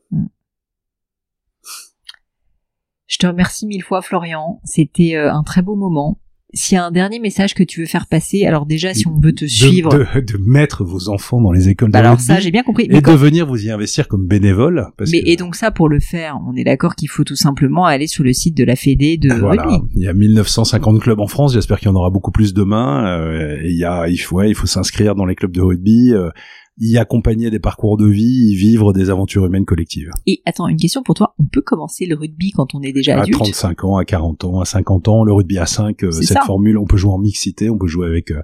Je te remercie mille fois, Florian. C'était un très beau moment. S'il y a un dernier message que tu veux faire passer, alors déjà, si on veut te De- suivre... de, de mettre vos enfants dans les écoles Bah de alors rugby ça, j'ai bien compris. Mais et quand- de venir vous y investir comme bénévole. Parce Mais que, et donc ça, pour le faire, on est d'accord qu'il faut tout simplement aller sur le site de la Fédé de Voilà, rugby. il y a 1950 clubs en France. J'espère qu'il y en aura beaucoup plus demain. euh, et il y a, il faut, ouais, il faut s'inscrire dans les clubs de rugby, euh, y accompagner des parcours de vie, y vivre des aventures humaines collectives. Et attends, une question pour toi. On peut commencer le rugby quand on est déjà À adulte? 35 ans, à 40 ans, à 50 ans, le rugby à 5, euh, cette ça. formule, on peut jouer en mixité, on peut jouer avec euh,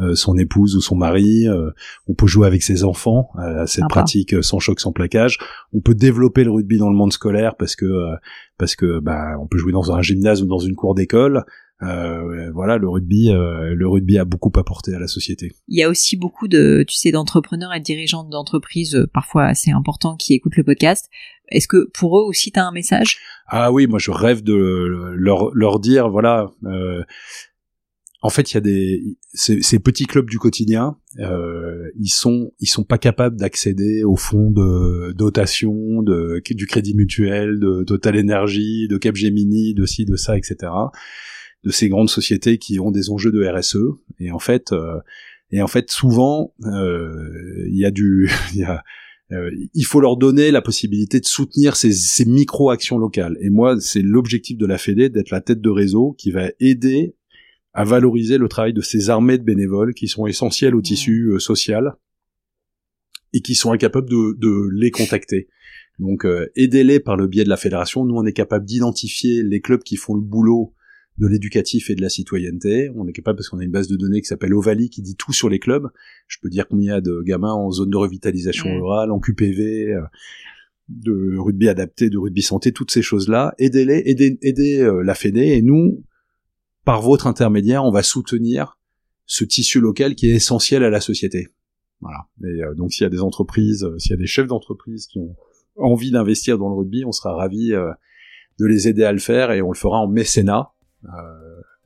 euh, son épouse ou son mari, euh, on peut jouer avec ses enfants, euh, à cette Sympa. pratique sans choc, sans plaquage. On peut développer le rugby dans le monde scolaire parce que euh, parce que bah on peut jouer dans un gymnase ou dans une cour d'école. Euh, voilà, le rugby, euh, le rugby a beaucoup apporté à la société. Il y a aussi beaucoup de, tu sais, d'entrepreneurs et de dirigeants d'entreprises, euh, parfois assez importants, qui écoutent le podcast. Est-ce que pour eux aussi, tu as un message? Ah oui, moi je rêve de leur, leur dire, voilà, en fait, il y a des ces, ces, petits clubs du quotidien, euh, ils sont ils sont pas capables d'accéder au fonds de dotation, de du crédit mutuel, de Total Energy, de Capgemini, de ci, de ça, etc. De ces grandes sociétés qui ont des enjeux de RSE. Et en fait, euh, et en fait, souvent, euh, il y a du, il y a euh, il faut leur donner la possibilité de soutenir ces, ces micro-actions locales. Et moi, c'est l'objectif de la Fédé d'être la tête de réseau qui va aider à valoriser le travail de ces armées de bénévoles qui sont essentiels au tissu euh, social et qui sont incapables de, de les contacter. Donc euh, aidez-les par le biais de la fédération. Nous, on est capable d'identifier les clubs qui font le boulot de l'éducatif et de la citoyenneté. On est capable parce qu'on a une base de données qui s'appelle Ovali qui dit tout sur les clubs. Je peux dire combien il y a de gamins en zone de revitalisation rurale, en QPV, euh, de rugby adapté, de rugby santé, toutes ces choses-là. Aidez-les, aidez, aidez la Fédé et nous, par votre intermédiaire, on va soutenir ce tissu local qui est essentiel à la société. Voilà. Et euh, donc s'il y a des entreprises, euh, s'il y a des chefs d'entreprise qui ont envie d'investir dans le rugby, on sera ravi euh, de les aider à le faire et on le fera en mécénat.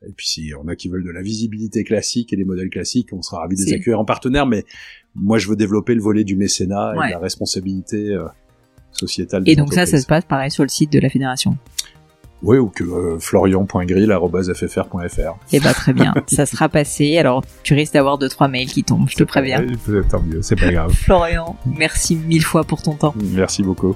Et puis si on a qui veulent de la visibilité classique et des modèles classiques, on sera ravi de les accueillir en partenaire. Mais moi, je veux développer le volet du mécénat et la responsabilité sociétale. et donc ça, ça se passe pareil sur le site de la fédération. Oui, ou que euh, florian.grill.ffr.fr. Eh bah très bien, ça sera passé. Alors tu risques d'avoir deux trois mails qui tombent, je te préviens. Tant mieux, c'est pas grave. Florian, merci mille fois pour ton temps. Merci beaucoup.